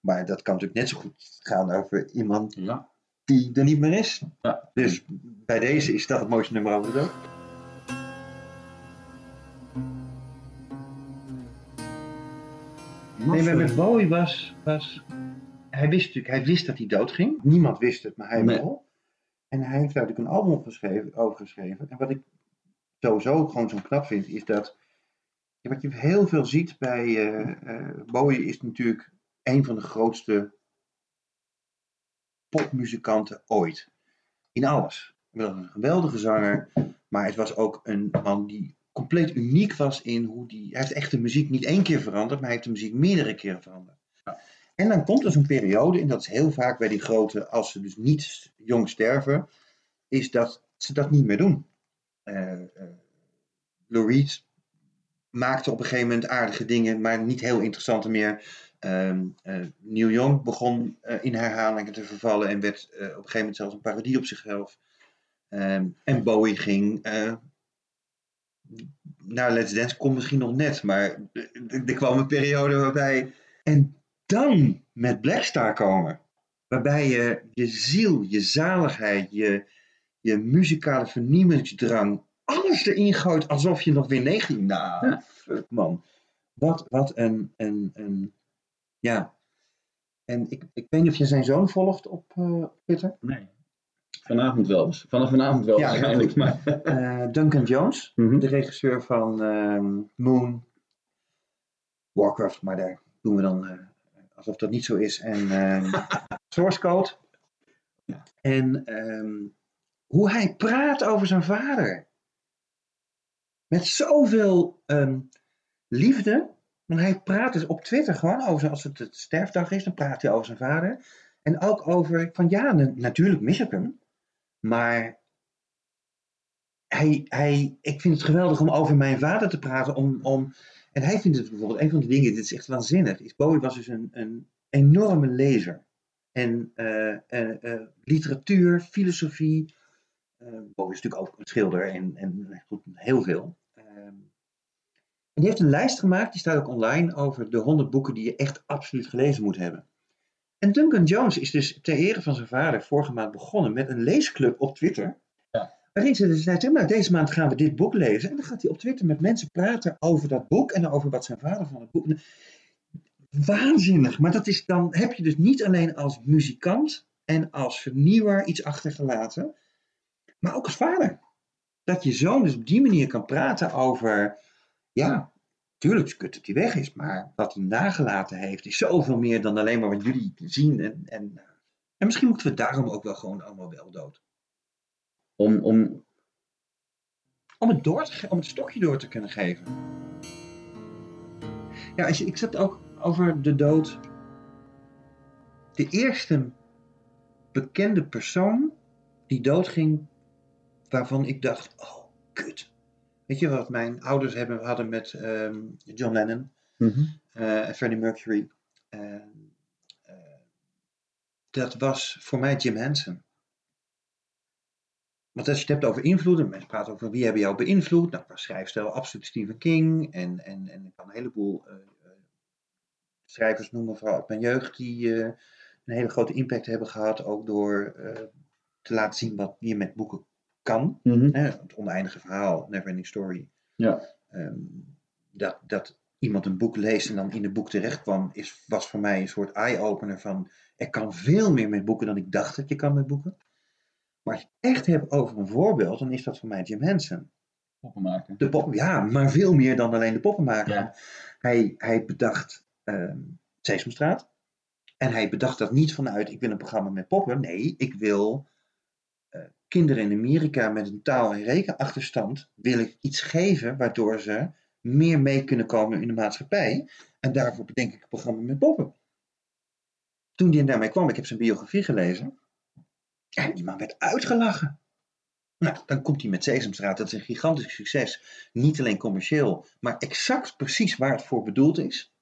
Speaker 2: Maar dat kan natuurlijk net zo goed gaan over iemand
Speaker 1: Ja.
Speaker 2: die er niet meer is.
Speaker 1: Ja.
Speaker 2: Dus bij deze is dat het mooiste nummer over de dood. Nee, maar met Bowie was, was... Hij wist natuurlijk, hij wist dat hij doodging. Niemand wist het, maar hij
Speaker 1: Nee.
Speaker 2: wel. En hij heeft natuurlijk een album geschreven, over geschreven. En wat ik sowieso gewoon zo knap vind, is dat... Wat je heel veel ziet bij eh, Bowie is natuurlijk een van de grootste popmuzikanten ooit. In alles. Hij was een geweldige zanger, maar het was ook een man die compleet uniek was in hoe die. Hij heeft echt de muziek niet één keer veranderd, maar hij heeft de muziek meerdere keren veranderd. En dan komt er zo'n periode, en dat is heel vaak bij die grote, als ze dus niet jong sterven, is dat ze dat niet meer doen. Eh eh, Lou Reed maakte op een gegeven moment aardige dingen, maar niet heel interessante meer. Eh, Neil Young begon in herhalingen te vervallen en werd op een gegeven moment zelfs een parodie op zichzelf. Ehm, en Bowie ging naar Let's Dance, kon misschien nog net, maar er kwam een periode waarbij. En dan met Blackstar komen, waarbij je je ziel, je zaligheid, je, je muzikale vernieuwingsdrang, alles erin gooit alsof je nog weer 19. Nou,
Speaker 1: Ja.
Speaker 2: fuck man. Wat, wat een, een, een. Ja. En ik, ik weet niet of je zijn zoon volgt op op Twitter.
Speaker 1: Nee. Vanavond wel eens. Vanaf vanavond wel
Speaker 2: Ja,
Speaker 1: waarschijnlijk. Maar... <laughs>
Speaker 2: Eh, Duncan Jones,
Speaker 1: Mhm.
Speaker 2: de regisseur van ehm, Moon, Warcraft, maar daar doen we dan eh, alsof dat niet zo is. En ehm, <laughs> Source Code.
Speaker 1: Ja.
Speaker 2: En ehm, hoe hij praat over zijn vader. Met zoveel ehm, liefde. Want hij praat dus op Twitter gewoon over, zijn- als het, het sterfdag is, dan praat hij over zijn vader. En ook over, van ja, na- natuurlijk mis ik hem. Maar hij, hij, ik vind het geweldig om over mijn vader te praten. Om, om, en hij vindt het bijvoorbeeld, een van de dingen, dit is echt waanzinnig. Is Bowie was dus een, een enorme lezer. En eh, eh, eh, literatuur, filosofie. Bowie is natuurlijk ook een schilder en, en doet heel veel. Ehm, en die heeft een lijst gemaakt, die staat ook online, over de 100 boeken die je echt absoluut gelezen moet hebben. En Duncan Jones is dus ter ere van zijn vader vorige maand begonnen met een leesclub op Twitter. Waarin ze dus zei, nou deze maand gaan we dit boek lezen. En dan gaat hij op Twitter met mensen praten over dat boek en over wat zijn vader van het boek. Waanzinnig. Maar dat is dan heb je dus niet alleen als muzikant en als vernieuwer iets achtergelaten, maar ook als vader. Dat je zoon dus op die manier kan praten over, ja, tuurlijk is het kut dat hij weg is, maar wat hij nagelaten heeft is zoveel meer dan alleen maar wat jullie zien. En, en, en misschien moeten we daarom ook wel gewoon allemaal wel dood.
Speaker 1: Om, om,
Speaker 2: Om het, door te, om het stokje door te kunnen geven. Ja, ik zat ook over de dood. De eerste bekende persoon die doodging, waarvan ik dacht, oh, kut. Weet je wat mijn ouders hebben, hadden met ehm, John Lennon eh, en Freddie Mercury? Eh, dat was voor mij Jim Henson. Want als je het hebt over invloeden, mensen praten over wie hebben jou beïnvloed. Nou, qua schrijfstijl absoluut Stephen King. En, en, en ik kan een heleboel eh, eh, schrijvers noemen, vooral uit mijn jeugd, die een hele grote impact hebben gehad. Ook door te laten zien wat je met boeken kan.
Speaker 1: Mhm.
Speaker 2: Hè, het oneindige verhaal, Neverending Story.
Speaker 1: Ja.
Speaker 2: Ehm, dat, dat iemand een boek leest en dan in het boek terecht kwam, is, was voor mij een soort eye-opener van, er kan veel meer met boeken dan ik dacht dat je kan met boeken. Maar als je het echt hebt over een voorbeeld, dan is dat voor mij Jim Henson.
Speaker 1: Poppenmaker.
Speaker 2: De pop, ja, maar veel meer dan alleen de poppenmaker.
Speaker 1: Ja.
Speaker 2: Hij, hij bedacht ehm Sesamstraat. En hij bedacht dat niet vanuit, ik wil een programma met poppen. Nee, ik wil eh, kinderen in Amerika met een taal- en rekenachterstand, wil ik iets geven waardoor ze meer mee kunnen komen in de maatschappij. En daarvoor bedenk ik een programma met poppen. Toen hij daarmee kwam, ik heb zijn biografie gelezen. En die man werd uitgelachen. Nou, dan komt hij met Sesamstraat. Dat is een gigantisch succes. Niet alleen commercieel, maar exact precies waar het voor bedoeld is.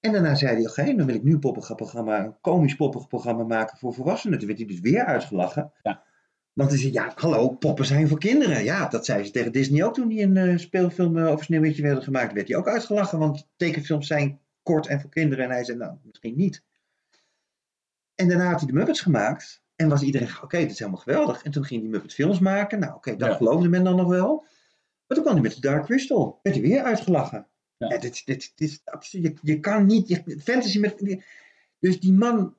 Speaker 2: En daarna zei hij, oké, dan wil ik nu een poppenprogramma, een komisch poppenprogramma maken voor volwassenen. Toen werd hij dus weer uitgelachen.
Speaker 1: Ja.
Speaker 2: Want hij zei, ja, hallo, poppen zijn voor kinderen. Ja, dat zei ze tegen Disney ook toen die een eh, speelfilm eh, over Sneeuwwitje werden gemaakt. Werd hij ook uitgelachen, want tekenfilms zijn kort en voor kinderen. En hij zei, nou, misschien niet. En daarna had hij de Muppets gemaakt. En was iedereen, oké, dit is helemaal geweldig. En toen ging hij Muppet films maken. Nou, oké, dat
Speaker 1: Ja.
Speaker 2: geloofde men dan nog wel. Maar toen kwam hij met de Dark Crystal. Werd hij weer uitgelachen.
Speaker 1: Ja.
Speaker 2: Ja. dit, dit, dit is absoluut, je, je kan niet, je, fantasy met, dus die man,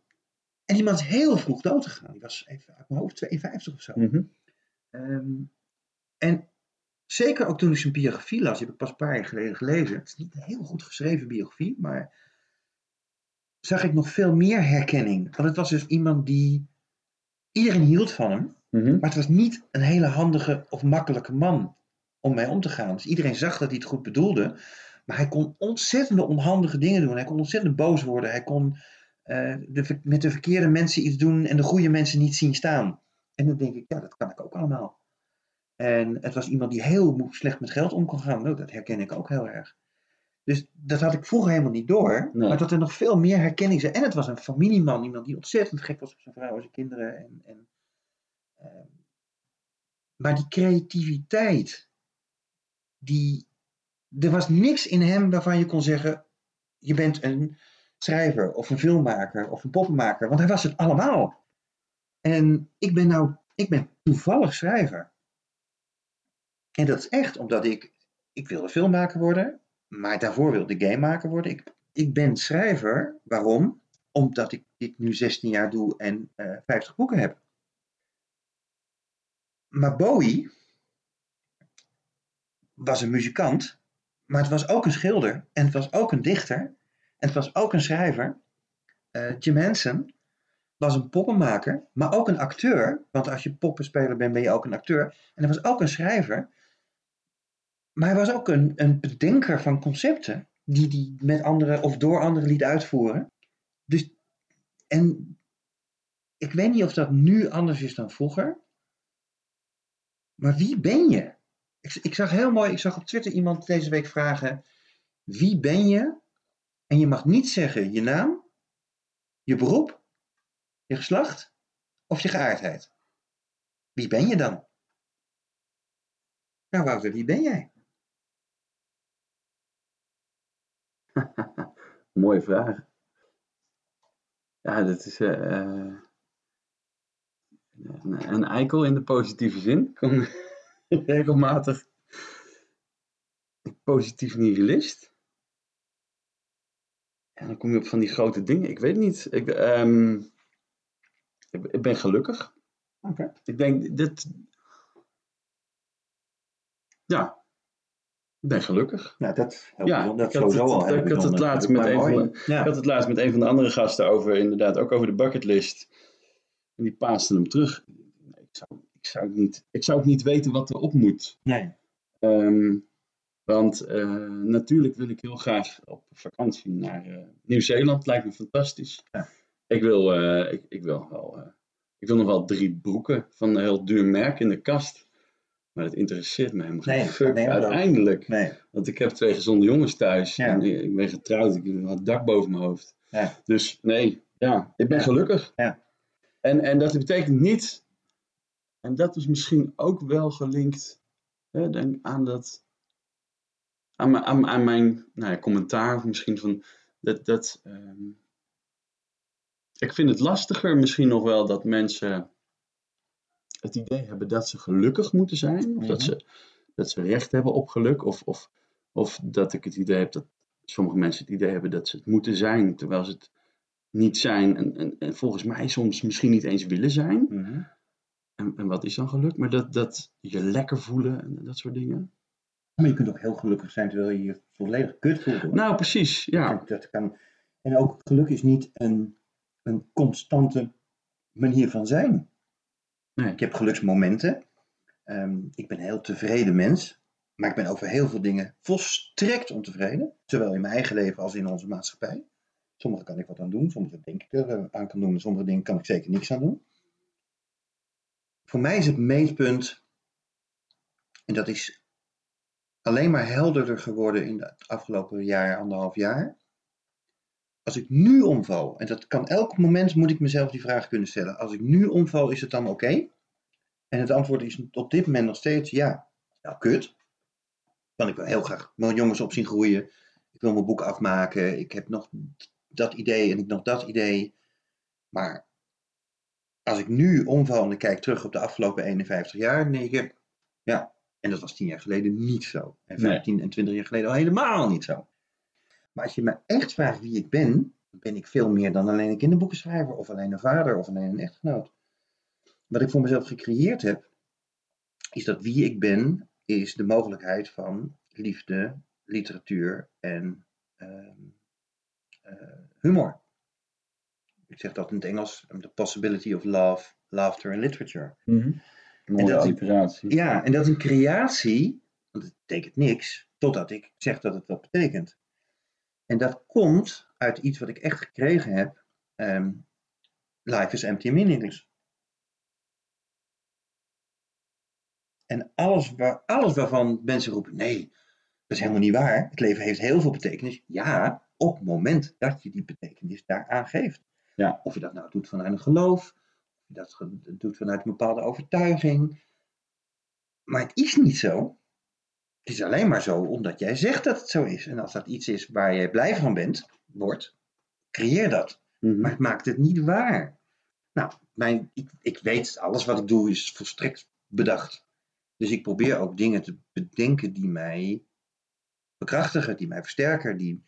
Speaker 2: en die man is heel vroeg dood gegaan. Die was even uit mijn hoofd 52 of zo.
Speaker 1: Mhm.
Speaker 2: Ehm, en zeker ook toen ik zijn biografie las, die heb ik pas een paar jaar geleden gelezen. Het is niet een heel goed geschreven biografie, maar zag ik nog veel meer herkenning. Want het was dus iemand die, iedereen hield van hem,
Speaker 1: Mhm.
Speaker 2: maar het was niet een hele handige of makkelijke man om mee om te gaan. Dus iedereen zag dat hij het goed bedoelde. Maar hij kon ontzettende onhandige dingen doen. Hij kon ontzettend boos worden. Hij kon eh, de, met de verkeerde mensen iets doen en de goede mensen niet zien staan. En dan denk ik, ja, dat kan ik ook allemaal. En het was iemand die heel slecht met geld om kon gaan. Nou, dat herken ik ook heel erg. Dus dat had ik vroeger helemaal niet door.
Speaker 1: Nee.
Speaker 2: Maar dat er nog veel meer herkenning zijn. En het was een familieman. Iemand die ontzettend gek was op zijn vrouw en zijn kinderen. En, en, ehm, maar die creativiteit. Die, er was niks in hem waarvan je kon zeggen. Je bent een schrijver of een filmmaker of een poppenmaker. Want hij was het allemaal. En ik ben nou, ik ben toevallig schrijver. En dat is echt omdat ik, ik wilde filmmaker worden. Maar daarvoor wilde ik gamemaker worden. Ik, ik ben schrijver. Waarom? Omdat ik dit nu 16 jaar doe en eh 50 boeken heb. Maar Bowie was een muzikant, maar het was ook een schilder en het was ook een dichter en het was ook een schrijver. Eh, Jim Henson was een poppenmaker, maar ook een acteur, want als je poppenspeler bent, ben je ook een acteur. En hij was ook een schrijver, maar hij was ook een, een bedenker van concepten die hij met anderen of door anderen liet uitvoeren. Dus, en ik weet niet of dat nu anders is dan vroeger, maar wie ben je? Ik, ik zag heel mooi, ik zag op Twitter iemand deze week vragen: wie ben je? En je mag niet zeggen je naam, je beroep, je geslacht of je geaardheid. Wie ben je dan? Nou, Wouter, wie ben jij? <laughs>
Speaker 1: Mooie vraag. Ja, dat is eh, eh, een, een eikel in de positieve zin. Ik kom <laughs> regelmatig positief nihilist. En dan kom je op van die grote dingen. Ik weet niet. Ik, ehm, ik, ben gelukkig.
Speaker 2: Oké.
Speaker 1: Ik denk dit. Ja. Ik ben gelukkig.
Speaker 2: Nou, dat helpt
Speaker 1: Ja,
Speaker 2: wel. Dat
Speaker 1: ik had het-
Speaker 2: al
Speaker 1: ik had het laatst met een van
Speaker 2: Ja.
Speaker 1: Ik had het laatst met een van de andere gasten over, inderdaad, ook over de bucketlist. En die paasten hem terug. Nee, ik, zou, ik, zou niet, ik zou ook niet weten wat erop moet.
Speaker 2: Nee.
Speaker 1: Ehm, want eh, natuurlijk wil ik heel graag op vakantie naar eh, Nieuw-Zeeland. Lijkt me fantastisch.
Speaker 2: Ja.
Speaker 1: Ik, wil, eh, ik, ik, wil wel, ik wil nog wel drie broeken van een heel duur merk in de kast. Maar dat interesseert me helemaal geen
Speaker 2: Nee,
Speaker 1: fuck
Speaker 2: nee,
Speaker 1: uiteindelijk.
Speaker 2: Nee.
Speaker 1: Want ik heb twee gezonde jongens thuis.
Speaker 2: Ja.
Speaker 1: En ik ben getrouwd. Ik heb een dak boven mijn hoofd.
Speaker 2: Ja.
Speaker 1: Dus nee, ja, ik ben gelukkig.
Speaker 2: Ja.
Speaker 1: En, en dat betekent niet, en dat is misschien ook wel gelinkt hè, denk aan dat, aan mijn, aan, aan mijn nou ja, commentaar, of misschien van Dat, dat, ehm, ik vind het lastiger misschien nog wel dat mensen het idee hebben dat ze gelukkig moeten zijn. Of dat,
Speaker 2: Mhm.
Speaker 1: ze, dat ze recht hebben op geluk. Of, of, of dat ik het idee heb dat sommige mensen het idee hebben dat ze het moeten zijn, terwijl ze het niet zijn. En, en, en volgens mij soms misschien niet eens willen zijn.
Speaker 2: Mhm.
Speaker 1: En, en wat is dan geluk? Maar dat, dat je lekker voelen en dat soort dingen.
Speaker 2: Maar je kunt ook heel gelukkig zijn terwijl je je volledig kut voelt.
Speaker 1: Nou, precies. Ja.
Speaker 2: Dat, dat kan. En ook geluk is niet een, een constante manier van zijn.
Speaker 1: Nee.
Speaker 2: Ik heb geluksmomenten. Ehm, ik ben een heel tevreden mens. Maar ik ben over heel veel dingen volstrekt ontevreden. Zowel in mijn eigen leven als in onze maatschappij. Sommige kan ik wat aan doen. Sommige denk ik er eh, aan kan doen. En sommige dingen kan ik zeker niks aan doen. Voor mij is het meetpunt. En dat is alleen maar helderder geworden in het afgelopen jaar, anderhalf jaar. Als ik nu omval, en dat kan elk moment, moet ik mezelf die vraag kunnen stellen. Als ik nu omval, is het dan oké? En het antwoord is op dit moment nog steeds ja. Nou, kut. Kan ik wel heel graag mijn jongens op zien groeien. Ik wil mijn boek afmaken. Ik heb nog dat idee en ik nog dat idee. Maar als ik nu omval en ik kijk terug op de afgelopen 51 jaar, denk ik, ja, en dat was tien jaar geleden niet zo. En
Speaker 1: Nee.
Speaker 2: 15 en 20 jaar geleden al helemaal niet zo. Maar als je me echt vraagt wie ik ben, ben ik veel meer dan alleen een kinderboekenschrijver of alleen een vader of alleen een echtgenoot. Wat ik voor mezelf gecreëerd heb, is dat wie ik ben, is de mogelijkheid van liefde, literatuur en ehm, eh, humor. Ik zeg dat in het Engels, the possibility of love, laughter and literature.
Speaker 1: Mooie
Speaker 2: dat-
Speaker 1: alliteratie.
Speaker 2: Ja, en dat is een creatie, want het betekent niks, totdat ik zeg dat het wat betekent. En dat komt uit iets wat ik echt gekregen heb. ehm, life is empty meaningless. En alles, waar, alles waarvan mensen roepen, nee, dat is helemaal niet waar. Het leven heeft heel veel betekenis. Ja, op het moment dat je die betekenis daaraan geeft.
Speaker 1: Ja.
Speaker 2: Of je dat nou doet vanuit een geloof, of je dat doet vanuit een bepaalde overtuiging. Maar het is niet zo. Het is alleen maar zo omdat jij zegt dat het zo is. En als dat iets is waar je blij van bent, wordt, creëer dat.
Speaker 1: Mhm.
Speaker 2: Maar het maakt het niet waar. Nou, mijn, ik, ik weet, alles wat ik doe is volstrekt bedacht. Dus ik probeer ook dingen te bedenken die mij bekrachtigen, die mij versterken. Die,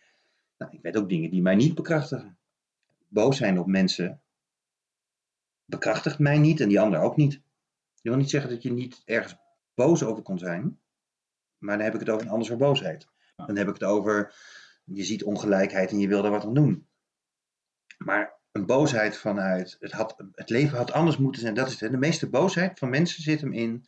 Speaker 2: nou, ik weet ook dingen die mij niet bekrachtigen. Boos zijn op mensen bekrachtigt mij niet en die ander ook niet. Je wil niet zeggen dat je niet ergens boos over kon zijn. Maar dan heb ik het over een ander soort boosheid. Dan heb ik het over, je ziet ongelijkheid en je wil er wat aan doen. Maar een boosheid vanuit, het, had, het leven had anders moeten zijn. Dat is het. De meeste boosheid van mensen zit hem in,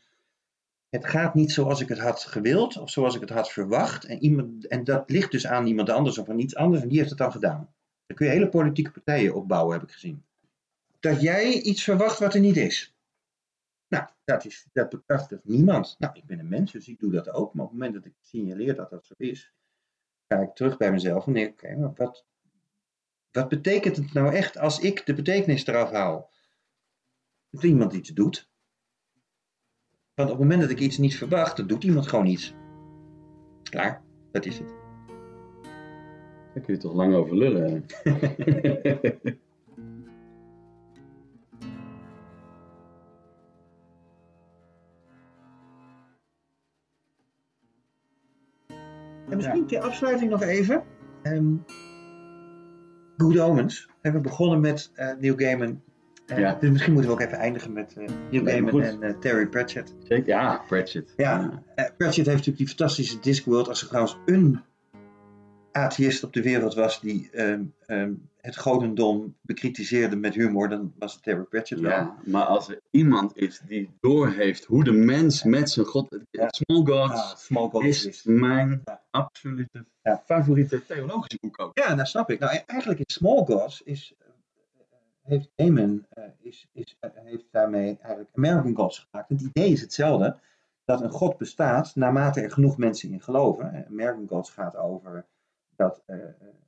Speaker 2: het gaat niet zoals ik het had gewild of zoals ik het had verwacht. En, iemand, en dat ligt dus aan iemand anders of aan iets anders en die heeft het dan gedaan. Daar kun je hele politieke partijen opbouwen, heb ik gezien. Dat jij iets verwacht wat er niet is. Nou, dat, is, dat bekrachtigt niemand. Nou, ik ben een mens, dus ik doe dat ook. Maar op het moment dat ik signaleer dat dat zo is, ga ik terug bij mezelf en denk, oké, maar wat, wat betekent het nou echt als ik de betekenis eraf haal? Dat iemand iets doet. Want op het moment dat ik iets niet verwacht, dan doet iemand gewoon iets. Klaar, dat is het.
Speaker 1: Daar kun je toch lang over lullen. <laughs>
Speaker 2: misschien ter afsluiting nog even. ehm Good Omens. We hebben begonnen met eh Neil Gaiman. Eh,
Speaker 1: Ja.
Speaker 2: Dus misschien moeten we ook even eindigen met eh, Neil Gaiman
Speaker 1: goed.
Speaker 2: en Terry Pratchett.
Speaker 1: Zeker, ja, Pratchett.
Speaker 2: Ja. Pratchett heeft natuurlijk die fantastische Discworld. Als er trouwens een atheïst op de wereld was die ehm, ehm, het godendom bekritiseerde met humor, dan was het Terry Pratchett wel.
Speaker 1: Ja, maar als er iemand is die doorheeft hoe de mens met zijn god...
Speaker 2: Ja.
Speaker 1: Small Gods
Speaker 2: Ah, Small God
Speaker 1: is
Speaker 2: is.
Speaker 1: mijn
Speaker 2: Ja.
Speaker 1: absolute favoriete theologische boek ook.
Speaker 2: Ja, dat snap ik. Nou, e- eigenlijk is Small Gods, is, eh, heeft Gaiman, eh, is, is, eh, heeft daarmee eigenlijk American Gods gemaakt. Het idee is hetzelfde, dat een god bestaat naarmate er genoeg mensen in geloven. American Gods gaat over dat eh,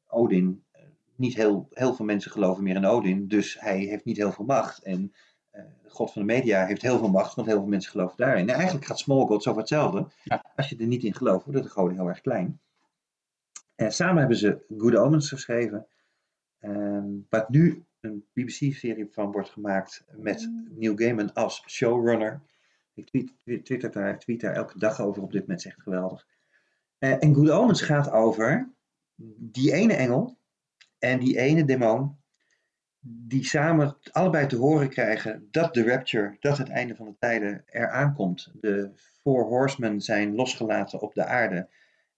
Speaker 2: Odin, eh, niet heel, heel veel mensen geloven meer in Odin, dus hij heeft niet heel veel macht. En eh, de god van de media heeft heel veel macht, want heel veel mensen geloven daarin. En eigenlijk gaat Small Gods over hetzelfde.
Speaker 1: Ja.
Speaker 2: Als je er niet in gelooft, worden de goden heel erg klein. En samen hebben ze Good Omens geschreven, ehm, wat nu een BBC-serie van wordt gemaakt met Neil Gaiman als showrunner. Ik tweet, twitter daar, tweet daar elke dag over op dit moment, is echt geweldig. Uh, en Good Omens gaat over die ene engel en die ene demon, die samen allebei te horen krijgen dat de rapture, dat het einde van de tijden eraan komt. De four horsemen zijn losgelaten op de aarde.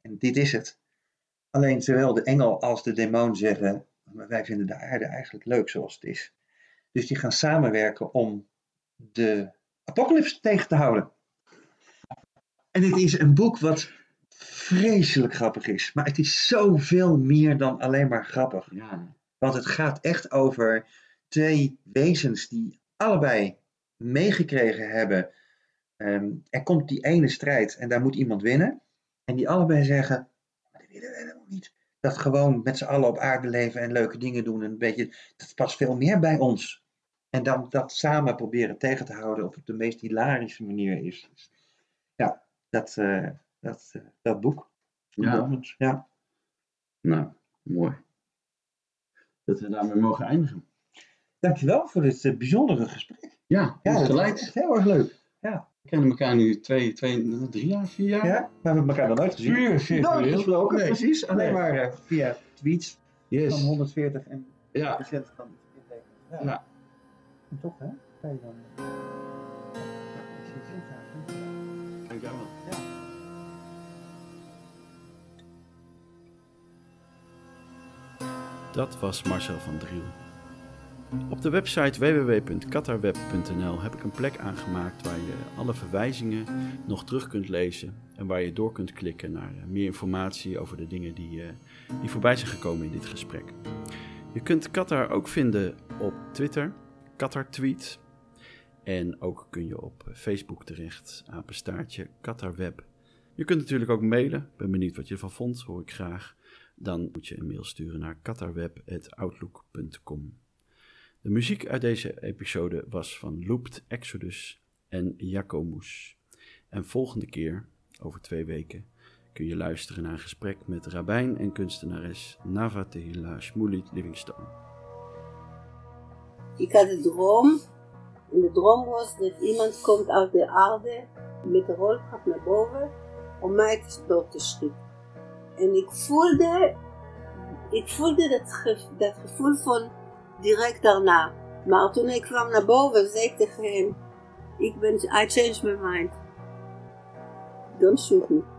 Speaker 2: En dit is het. Alleen zowel de engel als de demon zeggen, wij vinden de aarde eigenlijk leuk zoals het is. Dus die gaan samenwerken om de apocalypse tegen te houden. En dit is een boek wat vreselijk grappig is. Maar het is zoveel meer dan alleen maar grappig.
Speaker 1: Ja.
Speaker 2: Want het gaat echt over twee wezens die allebei meegekregen hebben. Ehm, er komt die ene strijd en daar moet iemand winnen. En die allebei zeggen, maar dat willen we helemaal niet. Dat gewoon met z'n allen op aarde leven en leuke dingen doen. En een beetje, dat past veel meer bij ons. En dan dat samen proberen tegen te houden op de meest hilarische manier is. Ja, dat, uh, dat, uh, dat boek.
Speaker 1: Ja.
Speaker 2: ja.
Speaker 1: Nou, mooi. Dat we daarmee mogen eindigen.
Speaker 2: Dankjewel voor dit uh, bijzondere gesprek.
Speaker 1: Ja,
Speaker 2: ja dat
Speaker 1: gelijk.
Speaker 2: is heel erg leuk. Ja.
Speaker 1: We kennen elkaar nu twee, twee, drie jaar, vier jaar.
Speaker 2: Ja, we hebben elkaar nog nooit gezien.
Speaker 1: Puur virtueel.
Speaker 2: Gesproken,
Speaker 1: Nee.
Speaker 2: precies. Alleen
Speaker 1: Nee.
Speaker 2: maar eh, via tweets
Speaker 1: Yes.
Speaker 2: van 140 en
Speaker 1: Ja.
Speaker 2: patiënt kan inleveren. Ja.
Speaker 1: Ja.
Speaker 2: En toch, hè? Kan je dan... eh, het dankjewel.
Speaker 1: Dankjewel. Dat was Marcel van Driel. Op de website www.katarweb.nl heb ik een plek aangemaakt waar je alle verwijzingen nog terug kunt lezen en waar je door kunt klikken naar eh, meer informatie over de dingen die, eh, die voorbij zijn gekomen in dit gesprek. Je kunt Qatar ook vinden op Twitter, Qatar Tweet. En ook kun je op Facebook terecht, apenstaartje Qatarweb. Je kunt natuurlijk ook mailen, ben benieuwd wat je ervan vond, hoor ik graag. Dan moet je een mail sturen naar qatarweb.outlook.com. De muziek uit deze episode was van Looped Exodus en Jacomus. En volgende keer, over twee weken, kun je luisteren naar een gesprek met rabbijn en kunstenares Nava Tehila Shmulit Livingstone.
Speaker 3: Ik had een droom. En de droom was dat iemand komt uit de aarde met de roltrap naar boven om mij dood te schieten. En ik voelde, ik voelde dat, dat gevoel van direct daarna. Maar toen ik kwam naar boven, zei ik tegen hem, ik ben, I changed my mind. Don't shoot me.